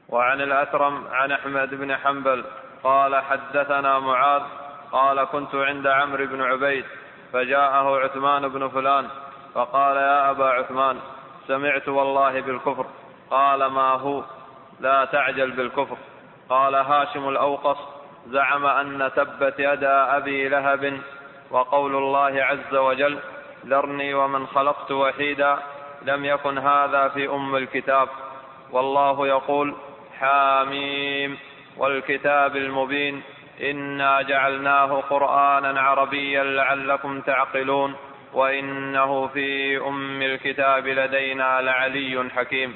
وعن الأثرم عن أحمد بن حنبل قال حدثنا معاذ قال كنت عند عمرو بن عبيد فجاءه عثمان بن فلان فقال يا أبا عثمان سمعت والله بالكفر قال ما هو؟ لا تعجل بالكفر. قال هاشم الأوقص زعم أن تبت يدا أبي لهب وقول الله عز وجل ذرني ومن خلقت وحيدا لم يكن هذا في أم الكتاب. والله يقول حاميم والكتاب المبين انا جعلناه قرانا عربيا لعلكم تعقلون وانه في ام الكتاب لدينا لعلي حكيم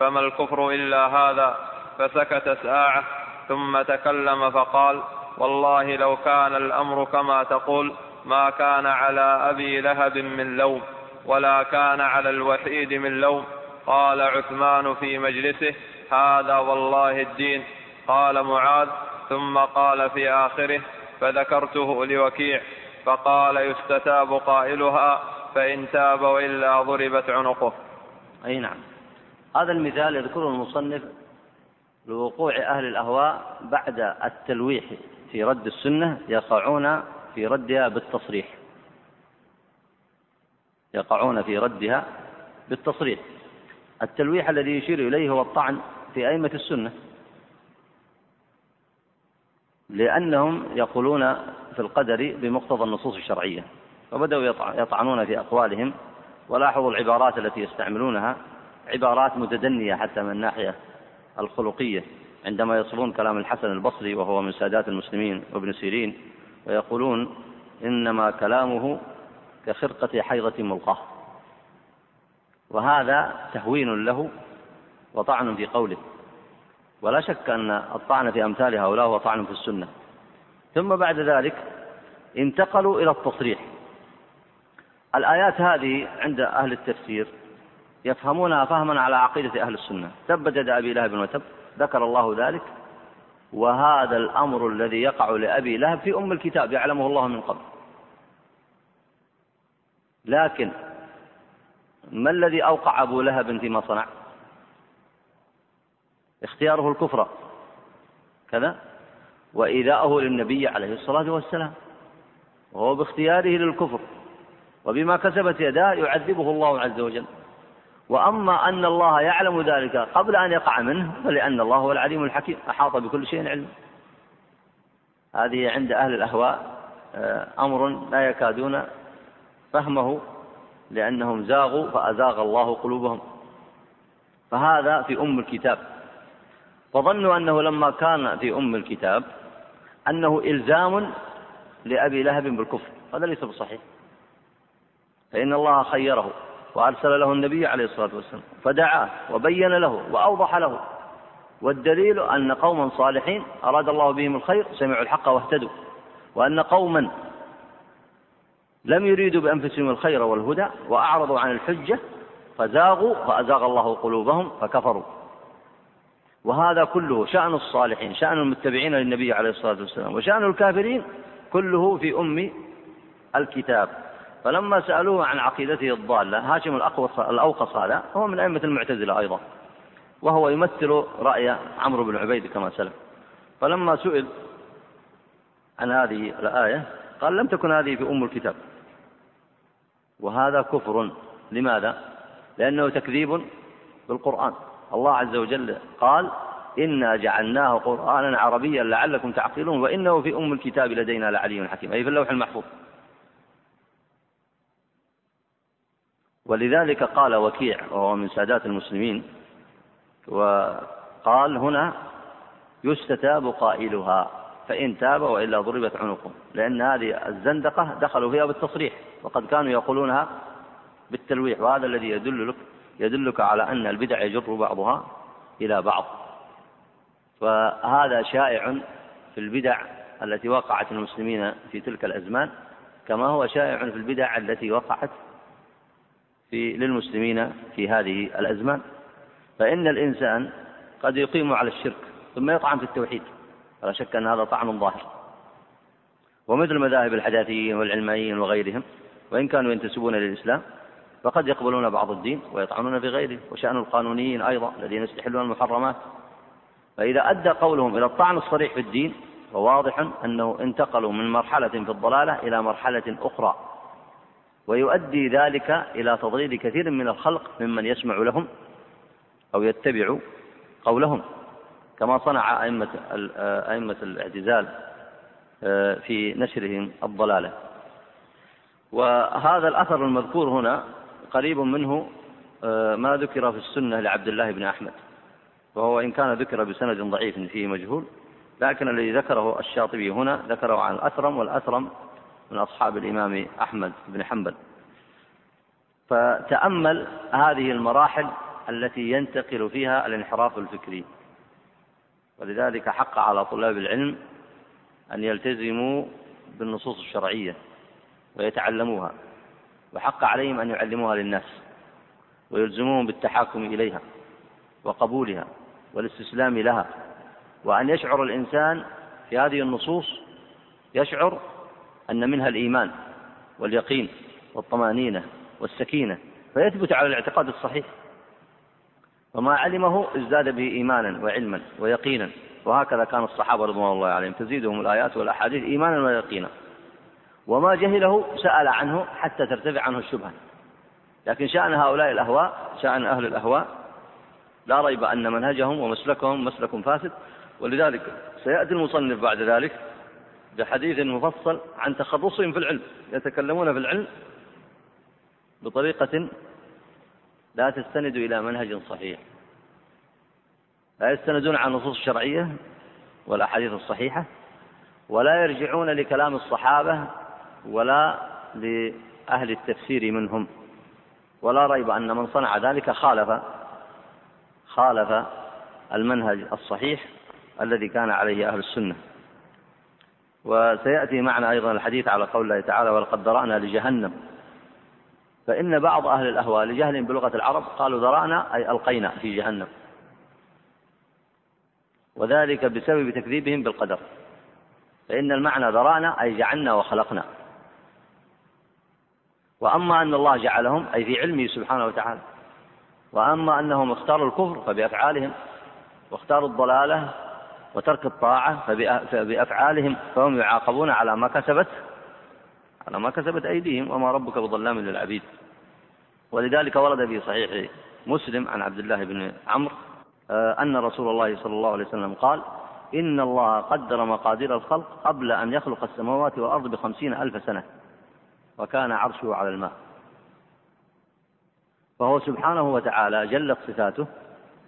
فما الكفر الا هذا فسكت ساعه ثم تكلم فقال والله لو كان الامر كما تقول ما كان على ابي لهب من لوم ولا كان على الوحيد من لوم قال عثمان في مجلسه هذا والله الدين قال معاذ ثم قال في آخره فذكرته لوكيع فقال يستتاب قائلها فإن تاب وإلا ضربت عنقه. أي نعم. هذا المثال يذكره المصنف لوقوع أهل الأهواء بعد التلويح في رد السنة يقعون في ردها بالتصريح. يقعون في ردها بالتصريح. التلويح الذي يشير إليه هو الطعن في أئمة السنة. لأنهم يقولون في القدر بمقتضى النصوص الشرعية فبدأوا يطعنون في أقوالهم ولاحظوا العبارات التي يستعملونها عبارات متدنية حتى من الناحية الخلقية عندما يصفون كلام الحسن البصري وهو من سادات المسلمين وابن سيرين ويقولون إنما كلامه كخرقة حيضة ملقاه وهذا تهوين له وطعن في قوله. ولا شك أن الطعن في أمثال هؤلاء هو طعن في السنة. ثم بعد ذلك انتقلوا إلى التصريح. الآيات هذه عند أهل التفسير يفهمونها فهما على عقيدة أهل السنة. تبت يد أبي لهب وتب ذكر الله ذلك. وهذا الأمر الذي يقع لأبي لهب في أم الكتاب يعلمه الله من قبل. لكن ما الذي أوقع أبو لهب فيما صنع؟ اختياره الكفر. كذا. وإيذاؤه للنبي عليه الصلاة والسلام. وهو باختياره للكفر. وبما كسبت يداه يعذبه الله عز وجل. وأما أن الله يعلم ذلك قبل أن يقع منه فلأن الله هو العليم الحكيم. أحاط بكل شيء علما هذه عند أهل الأهواء آه، أمر لا يكادون فهمه لأنهم زاغوا فأزاغ الله قلوبهم. فهذا في أم الكتاب. فظنوا أنه لما كان في أم الكتاب أنه إلزام لأبي لهب بالكفر هذا ليس بصحيح. فإن الله خيره وأرسل له النبي عليه الصلاة والسلام فدعاه وبين له وأوضح له. والدليل أن قوما صالحين أراد الله بهم الخير سمعوا الحق واهتدوا. وأن قوما لم يريدوا بأنفسهم الخير والهدى وأعرضوا عن الحجة فزاغوا فأزاغ الله قلوبهم فكفروا. وهذا كله شأن الصالحين شأن المتبعين للنبي عليه الصلاة والسلام وشأن الكافرين كله في أم الكتاب. فلما سألوه عن عقيدته الضالة هاشم الأوقص هذا هو من أئمة المعتزلة أيضا وهو يمثل رأي عمرو بن عبيد كما سلف. فلما سئل عن هذه الآية قال لم تكن هذه في أم الكتاب. وهذا كفر. لماذا؟ لأنه تكذيب بالقرآن. الله عز وجل قال إنا جعلناه قرآنا عربيا لعلكم تعقلون وإنه في أم الكتاب لدينا لعلي حكيم. أي في اللوح المحفوظ. ولذلك قال وكيع وهو من سادات المسلمين وقال هنا يستتاب قائلها فإن تاب وإلا ضربت عنقه لأن هذه الزندقة دخلوا فيها بالتصريح وقد كانوا يقولونها بالتلويح وهذا الذي يدل لك يدلك على أن البدع يجر بعضها إلى بعض. وهذا شائع في البدع التي وقعت المسلمين في تلك الأزمان كما هو شائع في البدع التي وقعت في للمسلمين في هذه الأزمان. فإن الإنسان قد يقيم على الشرك ثم يطعن في التوحيد ولا شك أن هذا طعن ظاهر. ومثل مذاهب الحداثيين والعلمانيين وغيرهم وإن كانوا ينتسبون للإسلام فقد يقبلون بعض الدين ويطعنون في غيره وشأن القانونيين أيضا الذين يستحلون المحرمات. فإذا أدى قولهم إلى الطعن الصريح في الدين فواضح أنه انتقلوا من مرحلة في الضلالة إلى مرحلة أخرى. ويؤدي ذلك إلى تضليل كثير من الخلق ممن يسمع لهم أو يتبع قولهم. كما صنع أئمة أئمة الاعتزال آه، في نشرهم الضلالة. وهذا الأثر المذكور هنا قريب منه آه، ما ذكر في السنة لعبد الله بن أحمد وهو إن كان ذكر بسند ضعيف فيه مجهول لكن الذي ذكره الشاطبي هنا ذكره عن الأثرم والأثرم من أصحاب الإمام أحمد بن حنبل. فتأمل هذه المراحل التي ينتقل فيها الانحراف الفكري. ولذلك حق على طلاب العلم أن يلتزموا بالنصوص الشرعية ويتعلموها. وحق عليهم أن يعلموها للناس ويلزموهم بالتحاكم إليها وقبولها والاستسلام لها وأن يشعر الإنسان في هذه النصوص يشعر أن منها الإيمان واليقين والطمأنينة والسكينة فيثبت على الاعتقاد الصحيح وما علمه ازداد به إيمانا وعلما ويقينا وهكذا كان الصحابة رضوان الله عليهم تزيدهم الآيات والأحاديث إيمانا ويقينا وما جهله سأل عنه حتى ترتفع عنه الشبهة. لكن شأن هؤلاء الأهواء شأن أهل الأهواء لا ريب أن منهجهم ومسلكهم مسلك فاسد ولذلك سيأتي المصنف بعد ذلك بحديث مفصل عن تخصصهم في العلم يتكلمون في العلم بطريقة لا تستند إلى منهج صحيح. لا يستندون على النصوص الشرعية والأحاديث الصحيحة ولا يرجعون لكلام الصحابة ولا لأهل التفسير منهم. ولا ريب أن من صنع ذلك خالف خالف المنهج الصحيح الذي كان عليه أهل السنة. وسيأتي معنا أيضا الحديث على قول الله تعالى ولقد ذرأنا لجهنم فإن بعض أهل الأهواء لجهل بلغة العرب قالوا ذرأنا أي ألقينا في جهنم. وذلك بسبب تكذيبهم بالقدر. فإن المعنى ذرأنا أي جعلنا وخلقنا. وأما أن الله جعلهم أي في علمه سبحانه وتعالى. وأما أنهم اختاروا الكفر فبأفعالهم واختاروا الضلالة وترك الطاعة فبأفعالهم فهم يعاقبون على ما كسبت على ما كسبت أيديهم وما ربك بظلام للعبيد. ولذلك ورد في صحيح مسلم عن عبد الله بن عمرو آه، أن رسول الله صلى الله عليه وسلم قال إن الله قدر مقادير الخلق قبل أن يخلق السماوات والأرض بخمسين ألف سنة. وكان عرشه على الماء. فهو سبحانه وتعالى جلت صفاته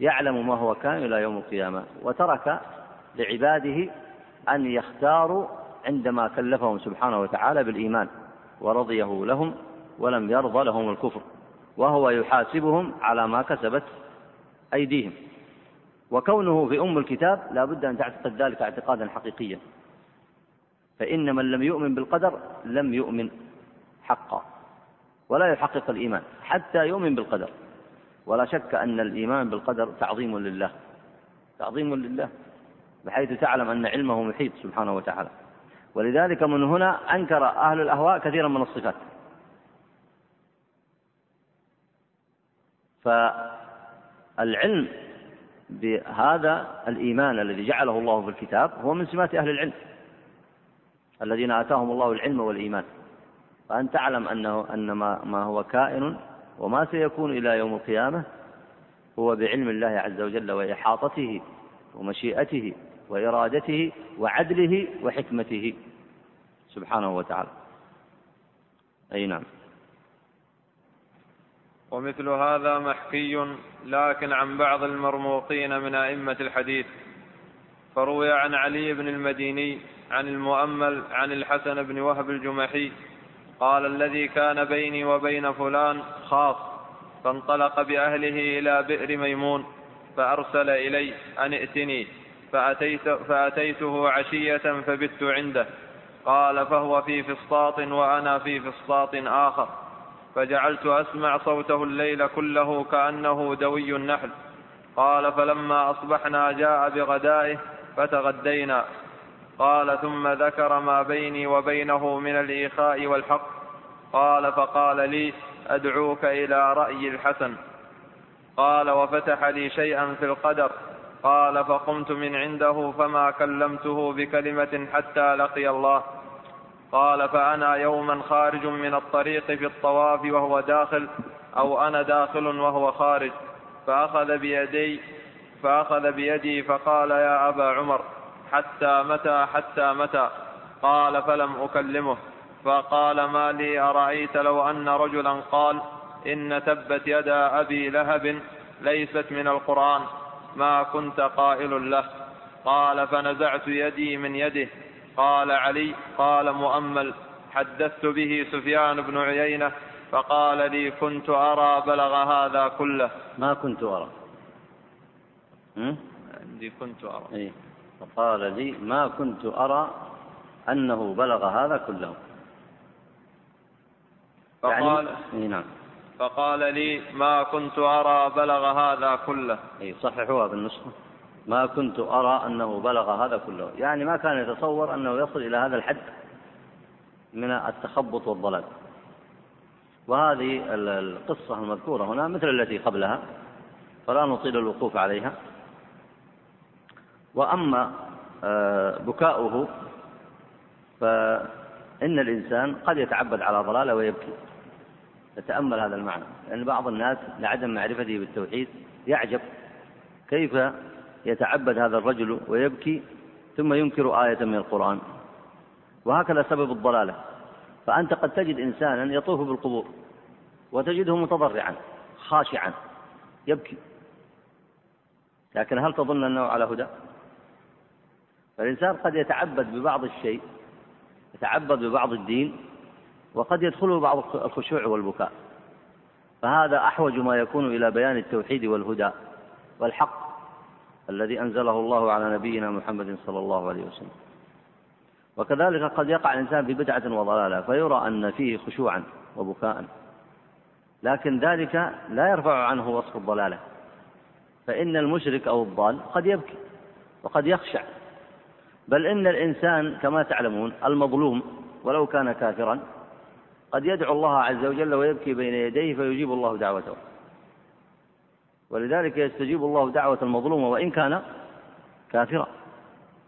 يعلم ما هو كان إلى يوم القيامة وترك لعباده أن يختاروا عندما كلفهم سبحانه وتعالى بالإيمان ورضيه لهم ولم يرضى لهم الكفر وهو يحاسبهم على ما كسبت أيديهم. وكونه في أم الكتاب لا بد أن تعتقد ذلك اعتقادا حقيقيا. فإن من لم يؤمن بالقدر لم يؤمن. حقا ولا يحقق الإيمان حتى يؤمن بالقدر. ولا شك أن الإيمان بالقدر تعظيم لله تعظيم لله بحيث تعلم أن علمه محيط سبحانه وتعالى. ولذلك من هنا أنكر أهل الأهواء كثيرا من الصفات. فالعلم بهذا الإيمان الذي جعله الله في الكتاب هو من سمات أهل العلم الذين آتاهم الله العلم والإيمان. فأن تعلم أنه أن ما, ما هو كائن وما سيكون إلى يوم القيامة هو بعلم الله عز وجل وإحاطته ومشيئته وإرادته وعدله وحكمته سبحانه وتعالى. أي نعم. ومثل هذا محكي لكن عن بعض المرموقين من أئمة الحديث. فروي عن علي بن المديني عن المؤمل عن الحسن بن وهب الجمحي قال الذي كان بيني وبين فلان خاص فانطلق بأهله إلى بئر ميمون فأرسل إلي أن ائتني فأتيت فأتيته عشية فبت عنده قال فهو في فسطاط وأنا في فسطاط آخر فجعلت أسمع صوته الليل كله كأنه دوي النحل قال فلما أصبحنا جاء بغدائه فتغدينا. قال ثم ذكر ما بيني وبينه من الإيخاء والحق. قال فقال لي أدعوك إلى رأي الحسن. قال وفتح لي شيئا في القدر. قال فقمت من عنده فما كلمته بكلمة حتى لقي الله. قال فأنا يوما خارج من الطريق في الطواف وهو داخل أو أنا داخل وهو خارج. فأخذ بيدي فأخذ بيدي فقال يا أبا عمر حتى متى حتى متى؟ قال فلم أكلمه. فقال ما لي أرأيت لو أن رجلا قال إن تبت يدا أبي لهب ليست من القرآن ما كنت قائل له. قال فنزعت يدي من يده. قال علي قال مؤمل حدثت به سفيان بن عيينة فقال لي كنت أرى بلغ هذا كله. ما كنت أرى. عندي كنت أرى. إيه؟ فقال لي ما كنت أرى أنه بلغ هذا كله. فقال يعني... نعم. فقال لي ما كنت أرى بلغ هذا كله. أي صححوها بالنسخة ما كنت أرى أنه بلغ هذا كله. يعني ما كان يتصور أنه يصل إلى هذا الحد من التخبط والضلال. وهذه القصة المذكورة هنا مثل التي قبلها فلا نطيل الوقوف عليها. وأما آه، بكاؤه فإن الإنسان قد يتعبد على ضلاله ويبكي. تتأمل هذا المعنى. لأن بعض الناس لعدم معرفته بالتوحيد يعجب. كيف يتعبد هذا الرجل ويبكي ثم ينكر آية من القرآن؟ وهكذا سبب الضلالة. فأنت قد تجد إنسانا يطوف بالقبور وتجده متضرعا خاشعا يبكي. لكن هل تظن أنه على هدى؟ فالإنسان قد يتعبد ببعض الشيء يتعبد ببعض الدين وقد يدخله بعض الخشوع والبكاء. فهذا أحوج ما يكون إلى بيان التوحيد والهدى والحق الذي أنزله الله على نبينا محمد صلى الله عليه وسلم. وكذلك قد يقع الإنسان في بدعة وضلالة فيرى أن فيه خشوعا وبكاء لكن ذلك لا يرفع عنه وصف الضلالة. فإن المشرك أو الضال قد يبكي وقد يخشع. بل إن الإنسان كما تعلمون المظلوم ولو كان كافرا قد يدعو الله عز وجل ويبكي بين يديه فيجيب الله دعوته. ولذلك يستجيب الله دعوة المظلوم وإن كان كافرا.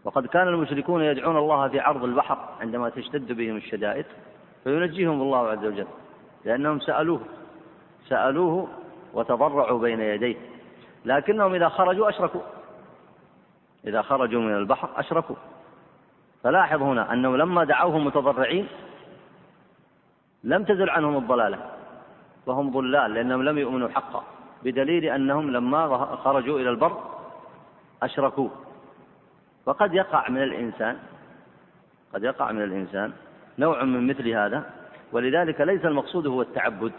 وقد كان المشركون يدعون الله في عرض البحر عندما تشتد بهم الشدائد فينجيهم الله عز وجل لأنهم سألوه سألوه وتضرعوا بين يديه. لكنهم إذا خرجوا أشركوا. إذا خرجوا من البحر أشركوا. فلاحظ هنا أنه لما دعوهم متضرعين لم تزل عنهم الضلالة. وهم ضلال لأنهم لم يؤمنوا حقا بدليل أنهم لما خرجوا إلى البر أشركوا. وقد يقع من الإنسان قد يقع من الإنسان نوع من مثل هذا ولذلك ليس المقصود هو التعبد.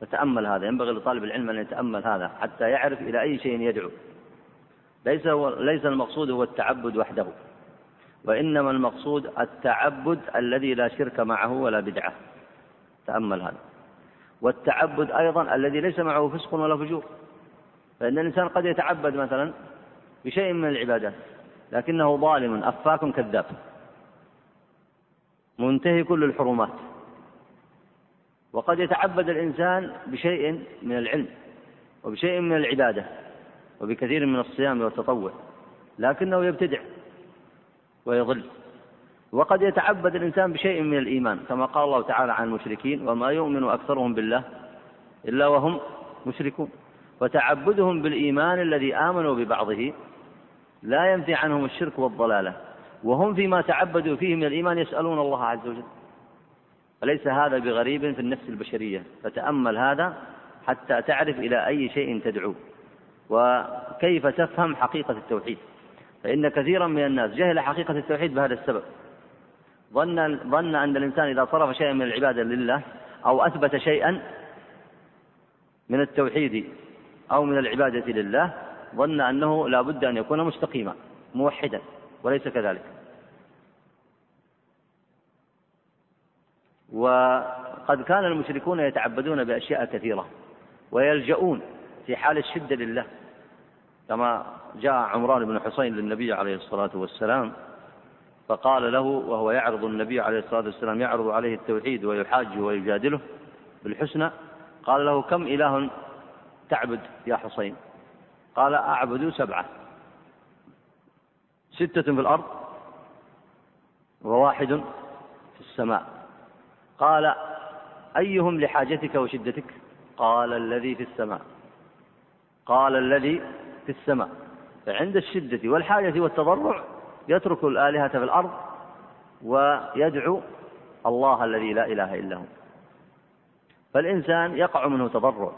فتأمل هذا ينبغي لطالب العلم أن يتأمل هذا حتى يعرف إلى أي شيء يدعو. ليس هو ليس المقصود هو التعبد وحده وإنما المقصود التعبد الذي لا شرك معه ولا بدعة. تأمل هذا. والتعبد أيضا الذي ليس معه فسق ولا فجور. فإن الإنسان قد يتعبد مثلا بشيء من العبادات لكنه ظالم أفاك كذاب. منتهك للحرمات وقد يتعبد الإنسان بشيء من العلم وبشيء من العبادة. وبكثير من الصيام والتطوع لكنه يبتدع ويضل. وقد يتعبد الإنسان بشيء من الإيمان كما قال الله تعالى عن المشركين وما يؤمن أكثرهم بالله إلا وهم مشركون. وتعبدهم بالإيمان الذي آمنوا ببعضه لا ينفي عنهم الشرك والضلالة وهم فيما تعبدوا فيه من الإيمان يسألون الله عز وجل. أليس هذا بغريب في النفس البشرية؟ فتأمل هذا حتى تعرف إلى أي شيء تدعو. وكيف تفهم حقيقة التوحيد. فإن كثيرا من الناس جهل حقيقة التوحيد بهذا السبب. ظن ظن أن الإنسان إذا صرف شيئا من العبادة لله أو أثبت شيئا من التوحيد أو من العبادة لله ظن أنه لا بد أن يكون مستقيما موحدا وليس كذلك. وقد كان المشركون يتعبدون بأشياء كثيرة ويلجؤون في حال الشدة لله. كما جاء عمران بن حسين للنبي عليه الصلاة والسلام فقال له وهو يعرض النبي عليه الصلاة والسلام يعرض عليه التوحيد ويحاجه ويجادله بالحسنى قال له كم إله تعبد يا حسين قال أعبد سبعة. ستة في الأرض وواحد في السماء. قال أيهم لحاجتك وشدتك؟ قال الذي في السماء. قال الذي في السماء. فعند الشدة والحاجة والتضرع يترك الآلهة في الأرض ويدعو الله الذي لا إله إلا هو. فالإنسان يقع منه تضرع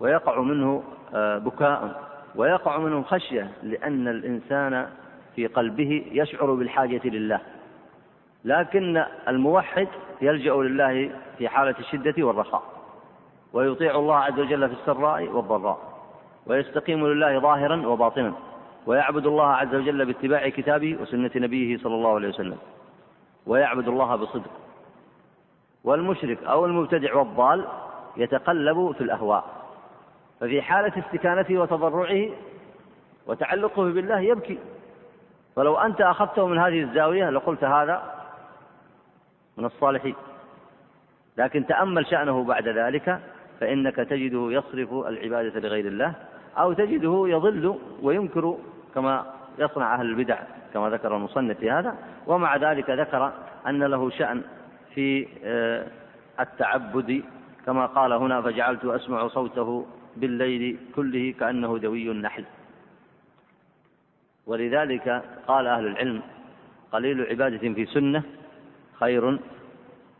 ويقع منه آه، بكاء ويقع منه خشية لأن الإنسان في قلبه يشعر بالحاجة لله. لكن الموحد يلجأ لله في حالة الشدة والرخاء ويطيع الله عز وجل في السراء والضراء. ويستقيم لله ظاهرا وباطنا ويعبد الله عز وجل باتباع كتابه وسنة نبيه صلى الله عليه وسلم ويعبد الله بصدق. والمشرك أو المبتدع والضال يتقلب في الأهواء ففي حالة استكانته وتضرعه وتعلقه بالله يبكي. فلو أنت أخذته من هذه الزاوية لقلت هذا من الصالحين. لكن تأمل شأنه بعد ذلك فإنك تجده يصرف العبادة لغير الله أو تجده يضل وينكر كما يصنع أهل البدع كما ذكر المصنف في هذا. ومع ذلك ذكر أن له شأن في آه، التعبد كما قال هنا فجعلت أسمع صوته بالليل كله كأنه دوي النحل. ولذلك قال أهل العلم قليل عبادة في سنة خير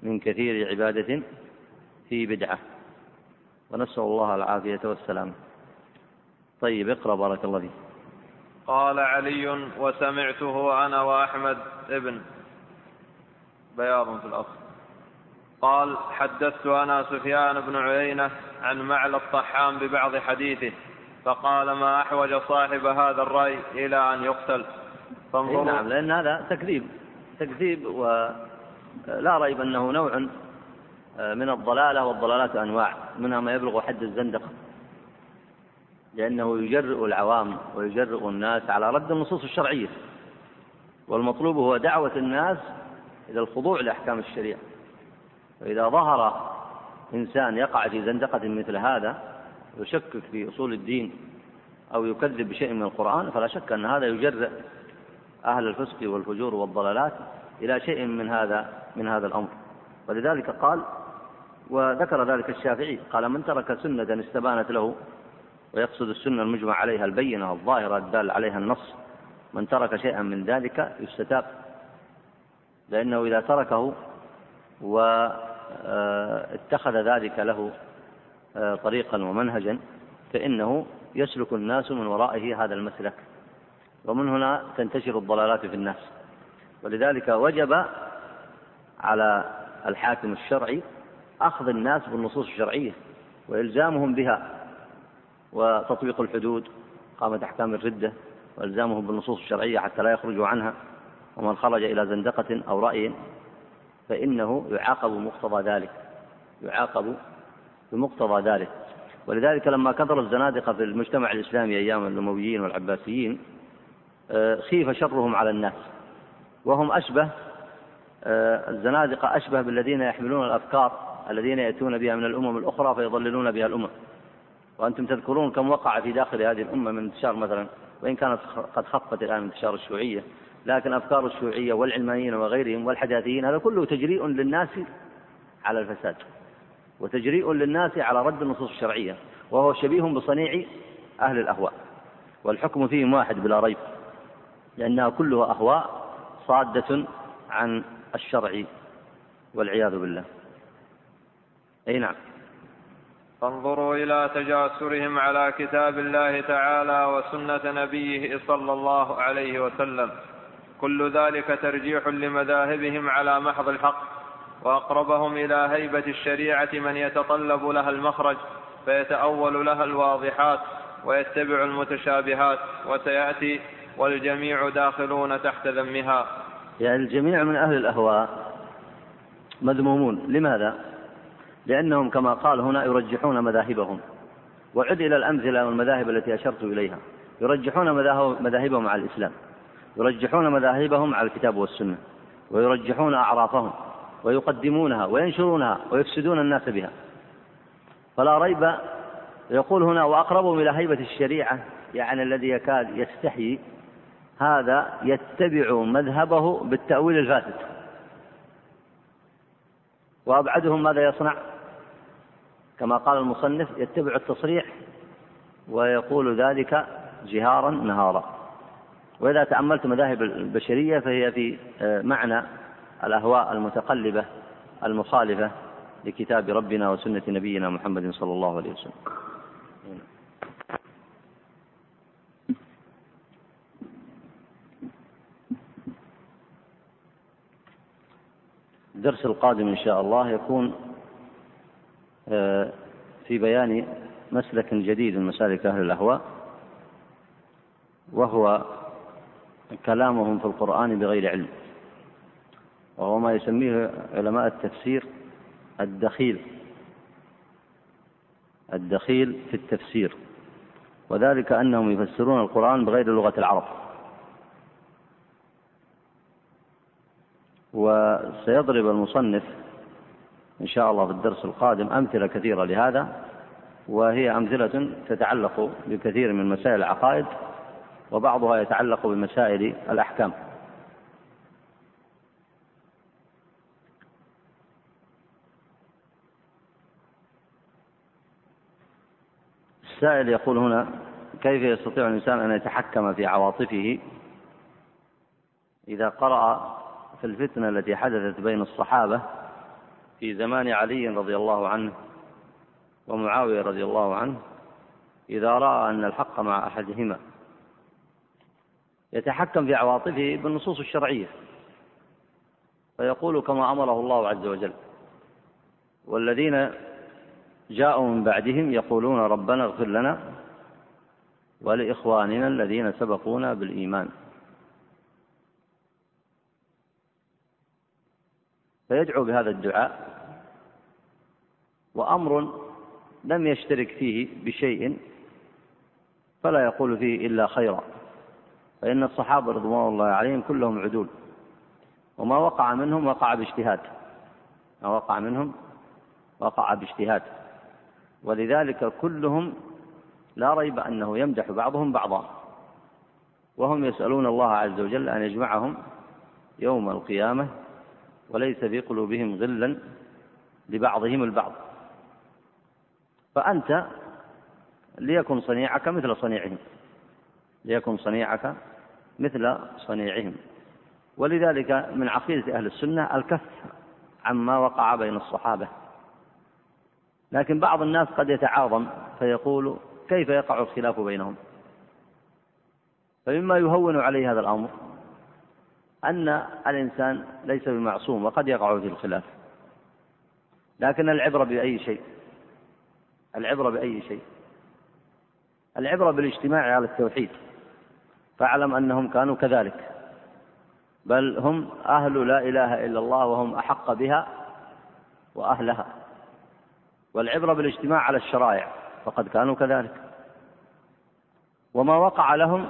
من كثير عبادة في بدعة. ونسأل الله العافية والسلام. طيب اقرأ بارك الله فيك. قال علي وسمعته أنا وأحمد ابن. بياض في الأصل. قال حدثت أنا سفيان بن عيينة عن معلى الطحام ببعض حديثه فقال ما أحوج صاحب هذا الرأي إلى أن يقتل. فانظروا. نعم لأن هذا تكذيب تكذيب ولا ريب أنه نوع من الضلالة والضلالات أنواع منها ما يبلغ حد الزندقة لأنه يجرئ العوام ويجرئ الناس على رد النصوص الشرعية والمطلوب هو دعوة الناس إلى الخضوع لأحكام الشريعة. فإذا ظهر إنسان يقع في زندقة مثل هذا يشكك في أصول الدين أو يكذب بشيء من القرآن فلا شك أن هذا يجرئ أهل الفسق والفجور والضلالات إلى شيء من هذا من هذا الأمر. ولذلك قال وذكر ذلك الشافعي قال من ترك سنة استبانت له ويقصد السنة المجمع عليها البينة الظاهرة الدال عليها النص من ترك شيئا من ذلك يستتاب لأنه إذا تركه واتخذ ذلك له آه، طريقا ومنهجا فإنه يسلك الناس من ورائه هذا المسلك ومن هنا تنتشر الضلالات في الناس. ولذلك وجب على الحاكم الشرعي أخذ الناس بالنصوص الشرعية وإلزامهم بها وتطبيق الحدود قامت أحكام الردة وإلزامهم بالنصوص الشرعية حتى لا يخرجوا عنها. ومن خرج إلى زندقة أو رأي فإنه يعاقب مقتضى ذلك يعاقب بمقتضى ذلك. ولذلك لما كثر الزنادقة في المجتمع الإسلامي أيام الأمويين والعباسيين آه، خيف شرهم على الناس. وهم أشبه آه، الزنادقة أشبه بالذين يحملون الأفكار الذين يأتون بها من الأمم الأخرى فيضللون بها الأمم. وأنتم تذكرون كم وقع في داخل هذه الأمة من انتشار مثلا وإن كانت قد خفت الآن انتشار الشيوعية. لكن أفكار الشيوعية والعلمانيين وغيرهم والحداثيين هذا كله تجريء للناس على الفساد. وتجريء للناس على رد النصوص الشرعية. وهو شبيه بصنيع أهل الأهواء. والحكم فيهم واحد بلا ريب. لأنها كلها أهواء صادة عن الشرع والعياذ بالله. أي نعم. فانظروا إلى تجاسرهم على كتاب الله تعالى وسنة نبيه صلى الله عليه وسلم. كل ذلك ترجيح لمذاهبهم على محض الحق وأقربهم إلى هيبة الشريعة من يتطلب لها المخرج فيتأول لها الواضحات ويتبع المتشابهات وسيأتي والجميع داخلون تحت ذمها. يعني الجميع من أهل الأهواء مذمومون. لماذا؟ لأنهم كما قال هنا يرجحون مذاهبهم. وعد إلى الأمثلة والمذاهب التي أشرت إليها. يرجحون مذاهبهم على الإسلام. يرجحون مذاهبهم على الكتاب والسنة. ويرجحون أعرافهم ويقدمونها وينشرونها ويفسدون الناس بها. فلا ريب يقول هنا وأقربهم إلى هيبة الشريعة يعني الذي يكاد يستحيي هذا يتبع مذهبه بالتأويل الفاسد. وأبعدهم ماذا يصنع؟ كما قال المصنف يتبع التصريح ويقول ذلك جهارا نهارا. وإذا تأملت مذاهب البشرية فهي في آه، معنى الأهواء المتقلبة المخالفة لكتاب ربنا وسنة نبينا محمد صلى الله عليه وسلم. الدرس القادم إن شاء الله يكون في بيان مسلك جديد من مسالك أهل الأهواء وهو كلامهم في القرآن بغير علم وهو ما يسميه علماء التفسير الدخيل الدخيل في التفسير وذلك أنهم يفسرون القرآن بغير لغة العرب. وسيضرب المصنف إن شاء الله في الدرس القادم أمثلة كثيرة لهذا وهي أمثلة تتعلق بكثير من مسائل العقائد وبعضها يتعلق بمسائل الأحكام. السائل يقول هنا كيف يستطيع الإنسان أن يتحكم في عواطفه إذا قرأ في الفتنة التي حدثت بين الصحابة في زمان علي رضي الله عنه ومعاوية رضي الله عنه إذا رأى أن الحق مع أحدهما. يتحكم في عواطفه بالنصوص الشرعية. فيقول كما أمره الله عز وجل والذين جاءوا من بعدهم يقولون ربنا اغفر لنا ولإخواننا الذين سبقونا بالإيمان. فيدعو بهذا الدعاء. وأمر لم يشترك فيه بشيء فلا يقول فيه إلا خيرا. فإن الصحابة رضوان الله عليهم كلهم عدول. وما وقع منهم وقع باجتهاد. ما وقع منهم وقع باجتهاد. ولذلك كلهم لا ريب أنه يمدح بعضهم بعضا. وهم يسألون الله عز وجل أن يجمعهم يوم القيامة وليس في قلوبهم غلا لبعضهم البعض. فأنت ليكن صنيعك مثل صنيعهم ليكن صنيعك مثل صنيعهم. ولذلك من عقيدة أهل السنة الكف عما وقع بين الصحابة. لكن بعض الناس قد يتعاظم فيقول كيف يقع الخلاف بينهم؟ فمما يهون عليه هذا الأمر أن الإنسان ليس بمعصوم وقد يقع في الخلاف. لكن العبرة بأي شيء؟ العبرة بأي شيء؟ العبرة بالاجتماع على التوحيد. فاعلم أنهم كانوا كذلك. بل هم أهل لا إله إلا الله وهم أحق بها وأهلها. والعبرة بالاجتماع على الشرائع فقد كانوا كذلك. وما وقع لهم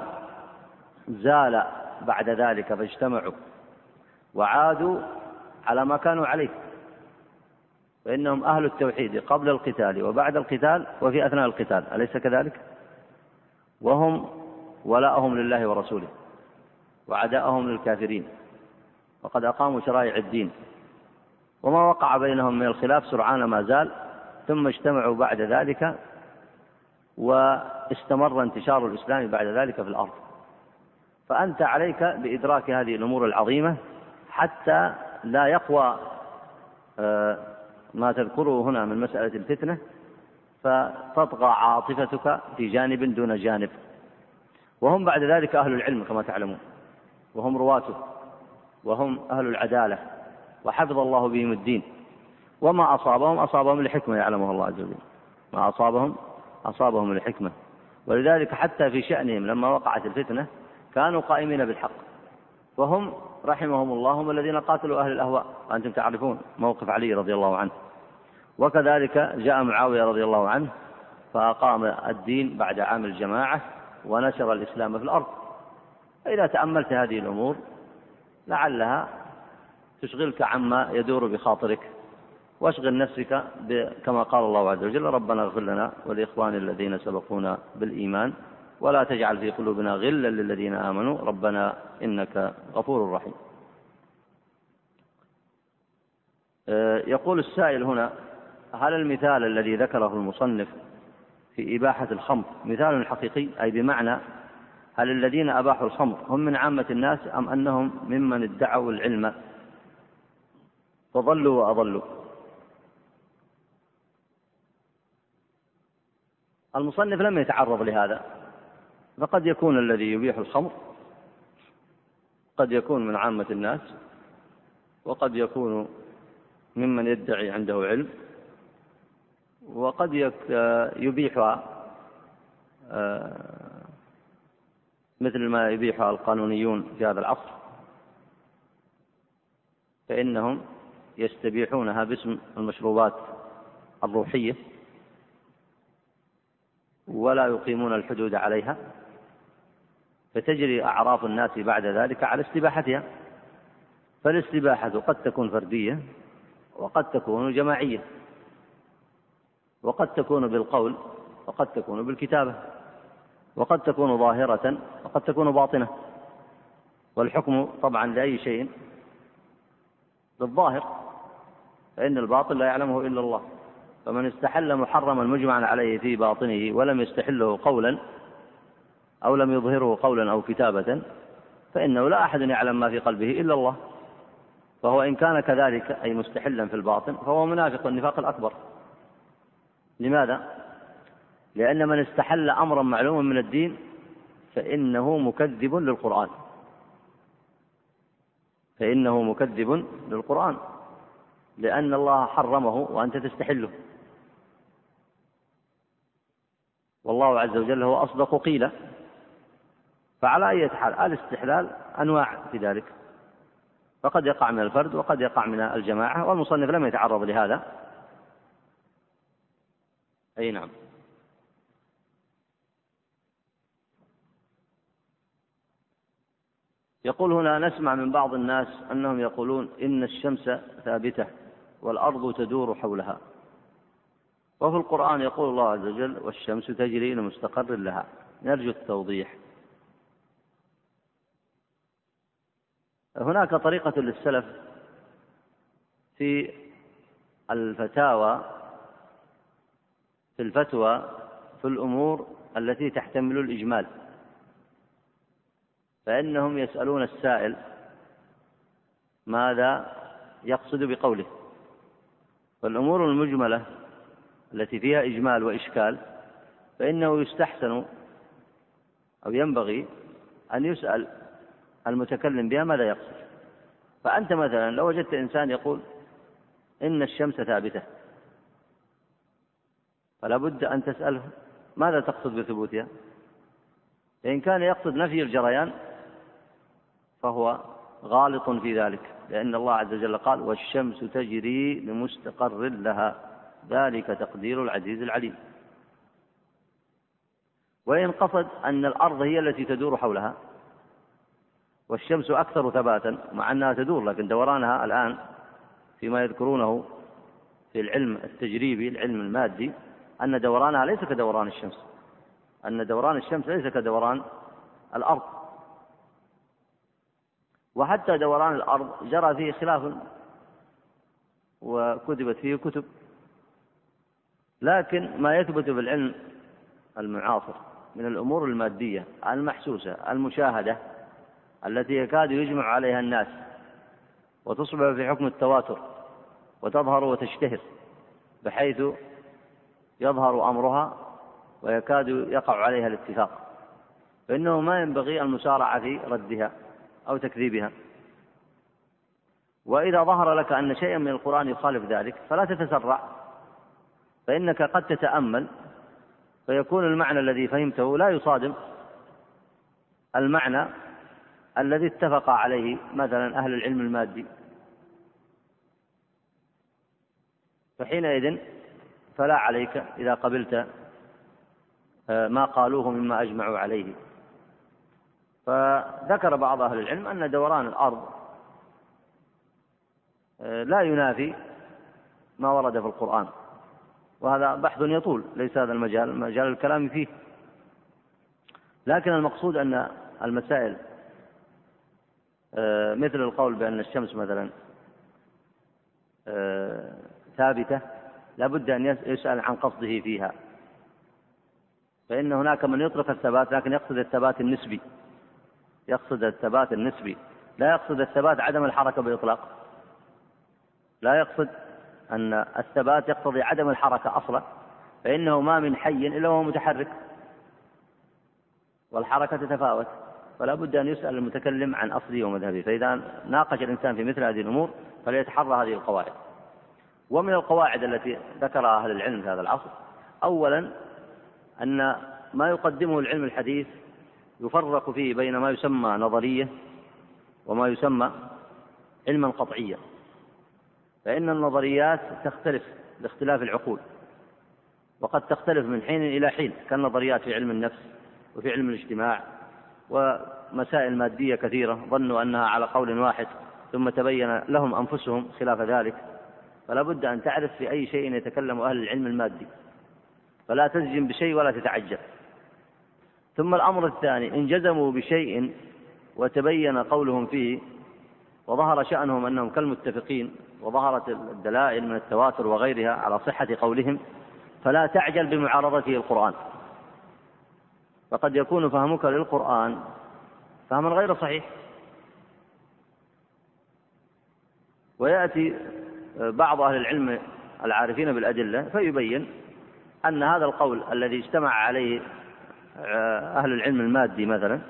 زال بعد ذلك فاجتمعوا وعادوا على ما كانوا عليه. فإنهم أهل التوحيد قبل القتال وبعد القتال وفي أثناء القتال أليس كذلك؟ وهم ولاءهم لله ورسوله وعداءهم للكافرين. وقد أقاموا شرائع الدين. وما وقع بينهم من الخلاف سرعان ما زال ثم اجتمعوا بعد ذلك واستمر انتشار الإسلام بعد ذلك في الأرض. فأنت عليك بإدراك هذه الأمور العظيمة حتى لا يقوى آه، ما تذكره هنا من مسألة الفتنة فتطغى عاطفتك في جانب دون جانب. وهم بعد ذلك أهل العلم كما تعلمون. وهم رواته وهم أهل العدالة وحفظ الله بهم الدين. وما أصابهم؟ أصابهم لحكمة يعلمها الله عز وجل. ما أصابهم؟ أصابهم لحكمة ولذلك حتى في شأنهم لما وقعت الفتنة كانوا قائمين بالحق. وهم رحمهم الله هم الذين قاتلوا أهل الأهواء. وأنتم تعرفون موقف علي رضي الله عنه. وكذلك جاء معاوية رضي الله عنه فأقام الدين بعد عام الجماعة ونشر الإسلام في الأرض. فإذا تأملت هذه الأمور لعلها تشغلك عما يدور بخاطرك. واشغل نفسك كما قال الله عز وجل ربنا اغفر لنا ولإخوان الذين سبقونا بالإيمان. ولا تجعل في قلوبنا غلا للذين آمنوا. ربنا إنك غفور رحيم. آه، يقول السائل هنا هل المثال الذي ذكره المصنف في إباحة الخمر مثال حقيقي؟ أي بمعنى هل الذين أباحوا الخمر هم من عامة الناس أم أنهم ممن ادعوا العلم؟ فضلوا وأضلوا المصنف لم يتعرض لهذا. فقد يكون الذي يبيح الخمر قد يكون من عامة الناس وقد يكون ممن يدعي عنده علم وقد يبيحها آه، مثل ما يبيحها القانونيون في هذا العصر. فإنهم يستبيحونها باسم المشروبات الروحية ولا يقيمون الحدود عليها. فتجري أعراف الناس بعد ذلك على استباحتها. فالاستباحة قد تكون فردية وقد تكون جماعية وقد تكون بالقول وقد تكون بالكتابة وقد تكون ظاهرة وقد تكون باطنة. والحكم طبعا لأي شيء بالظاهر فإن الباطل لا يعلمه إلا الله. فمن استحل محرما مجمعا عليه في باطنه ولم يستحله قولا أو لم يظهره قولا أو كتابة فإنه لا أحد يعلم ما في قلبه إلا الله. فهو إن كان كذلك أي مستحلا في الباطن فهو منافق النفاق الأكبر. لماذا؟ لأن من استحل أمرا معلوما من الدين فإنه مكذب للقرآن. فإنه مكذب للقرآن لأن الله حرمه وأنت تستحله. والله عز وجل هو أصدق قيل فعلى أي حال الاستحلال أنواع في ذلك. فقد يقع من الفرد وقد يقع من الجماعة والمصنف لم يتعرض لهذا. أي نعم. يقول هنا نسمع من بعض الناس أنهم يقولون إن الشمس ثابتة والأرض تدور حولها. وفي القرآن يقول الله عز وجل والشمس تجري لمستقر لها. نرجو التوضيح. هناك طريقة للسلف في الفتاوى في الفتوى في الأمور التي تحتمل الإجمال. فإنهم يسألون السائل ماذا يقصد بقوله. فالأمور المجملة التي فيها إجمال وإشكال فإنه يستحسن أو ينبغي أن يسأل المتكلم بها ماذا يقصد؟ فأنت مثلا لو وجدت إنسان يقول إن الشمس ثابتة فلا بد أن تسأله ماذا تقصد بثبوتها؟ فإن كان يقصد نفي الجريان فهو غالط في ذلك لأن الله عز وجل قال والشمس تجري لمستقر لها ذلك تقدير العزيز العليم. وإن قصد أن الأرض هي التي تدور حولها والشمس أكثر ثباتا مع أنها تدور لكن دورانها الآن فيما يذكرونه في العلم التجريبي العلم المادي أن دورانها ليس كدوران الشمس. أن دوران الشمس ليس كدوران الأرض. وحتى دوران الأرض جرى فيه خلاف وكتبت فيه كتب. لكن ما يثبت بالعلم المعاصر من الأمور المادية المحسوسة المشاهدة التي يكاد يجمع عليها الناس وتصبح في حكم التواتر وتظهر وتشتهر بحيث يظهر أمرها ويكاد يقع عليها الاتفاق. فإنه ما ينبغي المسارعة في ردها أو تكذيبها. وإذا ظهر لك أن شيئا من القرآن يخالف ذلك فلا تتسرع فإنك قد تتأمل فيكون المعنى الذي فهمته لا يصادم. المعنى الذي اتفق عليه مثلا أهل العلم المادي. فحينئذ فلا عليك إذا قبلت آه، ما قالوه مما أجمعوا عليه. فذكر بعض أهل العلم أن دوران الأرض آه، لا ينافي ما ورد في القرآن. وهذا بحث يطول ليس هذا المجال. مجال الكلام فيه. لكن المقصود أن المسائل مثل القول بأن الشمس مثلا آه، ثابتة لا بد أن يسأل عن قصده فيها. فإن هناك من يطلق الثبات لكن يقصد الثبات النسبي. يقصد الثبات النسبي. لا يقصد الثبات عدم الحركة بإطلاق. لا يقصد أن الثبات يقتضي عدم الحركة أصلا. فإنه ما من حي إلا وهو متحرك. والحركة تتفاوت. فلا بد أن يسأل المتكلم عن أصله ومذهبه. فإذا ناقش الإنسان في مثل هذه الأمور فليتحرى هذه القواعد. ومن القواعد التي ذكرها أهل العلم في هذا العصر أولا أن ما يقدمه العلم الحديث يفرق فيه بين ما يسمى نظرية وما يسمى علما قطعيا. فإن النظريات تختلف باختلاف العقول وقد تختلف من حين إلى حين كالنظريات في علم النفس وفي علم الاجتماع. ومسائل مادية كثيرة ظنوا أنها على قول واحد ثم تبين لهم أنفسهم خلاف ذلك. فلا بد أن تعرف في أي شيء يتكلم أهل العلم المادي. فلا تجزم بشيء ولا تتعجل ثم الأمر الثاني إن جزموا بشيء وتبين قولهم فيه وظهر شأنهم أنهم كالمتفقين وظهرت الدلائل من التواتر وغيرها على صحة قولهم فلا تعجل بمعارضته القرآن. فقد يكون فهمك للقرآن. فهما غير صحيح. ويأتي بعض أهل العلم العارفين بالأدلة فيبين أن هذا القول الذي اجتمع عليه أهل العلم المادي مثلا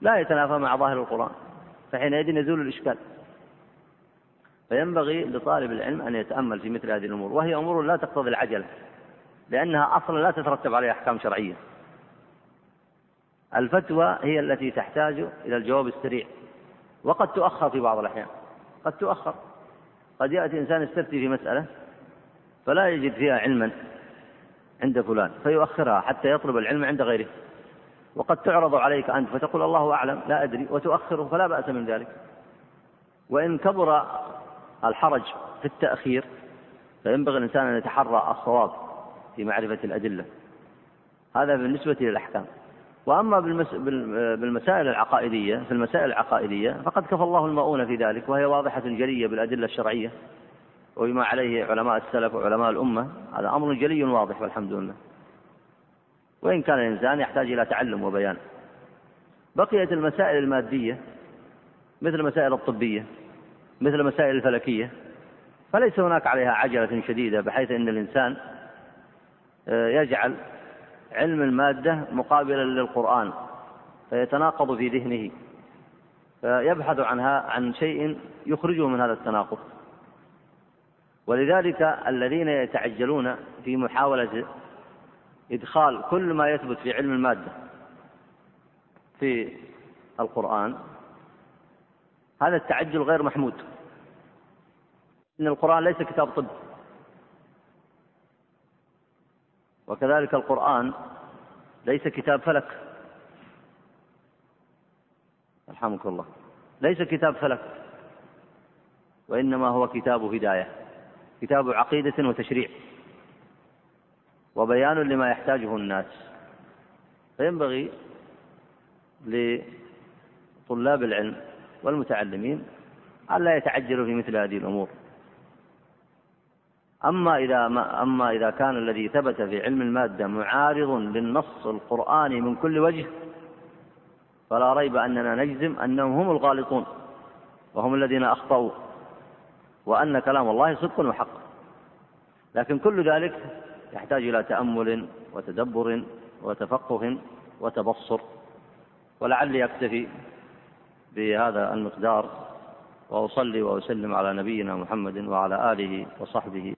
لا يتنافى مع ظاهر القرآن فحينئذ يزول الإشكال. فينبغي لطالب العلم أن يتأمل في مثل هذه الأمور وهي أمور لا تقتضي العجلة لأنها أصلا لا تترتب عليها أحكام شرعية. الفتوى هي التي تحتاج إلى الجواب السريع. وقد تؤخر في بعض الأحيان. قد تؤخر. قد يأتي إنسان يستفتي في مسألة فلا يجد فيها علما عند فلان فيؤخرها حتى يطلب العلم عند غيره. وقد تعرض عليك أنت فتقول الله أعلم لا أدري وتؤخره فلا بأس من ذلك. وإن كبر الحرج في التأخير فينبغي الإنسان أن يتحرى الصواب في معرفة الأدلة. هذا بالنسبة للأحكام. وأما بالمسائل العقائدية في المسائل العقائدية فقد كفى الله المؤونة في ذلك وهي واضحة جلية بالأدلة الشرعية وبما عليه علماء السلف وعلماء الأمة هذا أمر جلي واضح والحمد لله. وإن كان الإنسان يحتاج إلى تعلم وبيان. بقيت المسائل المادية مثل المسائل الطبية مثل المسائل الفلكية فليس هناك عليها عجلة شديدة بحيث أن الإنسان آه، يجعل علم المادة مقابلا للقرآن فيتناقض في ذهنه فيبحث عنها عن شيء يخرجه من هذا التناقض. ولذلك الذين يتعجلون في محاولة إدخال كل ما يثبت في علم المادة في القرآن هذا التعجل غير محمود. إن القرآن ليس كتاب طب. وكذلك القرآن ليس كتاب فلك. رحمك الله. ليس كتاب فلك وإنما هو كتاب هداية كتاب عقيدة وتشريع وبيان لما يحتاجه الناس. فينبغي لطلاب العلم والمتعلمين ألا يتعجلوا في مثل هذه الأمور. أما إذا ما أما إذا كان الذي ثبت في علم المادة معارض للنص القرآني من كل وجه فلا ريب أننا نجزم أنهم هم الغالطون وهم الذين أخطأوا وأن كلام الله صدق وحق. لكن كل ذلك يحتاج إلى تأمل وتدبر وتفقه وتبصر. ولعلي أكتفي بهذا المقدار وأصلي وأسلم على نبينا محمد وعلى آله وصحبه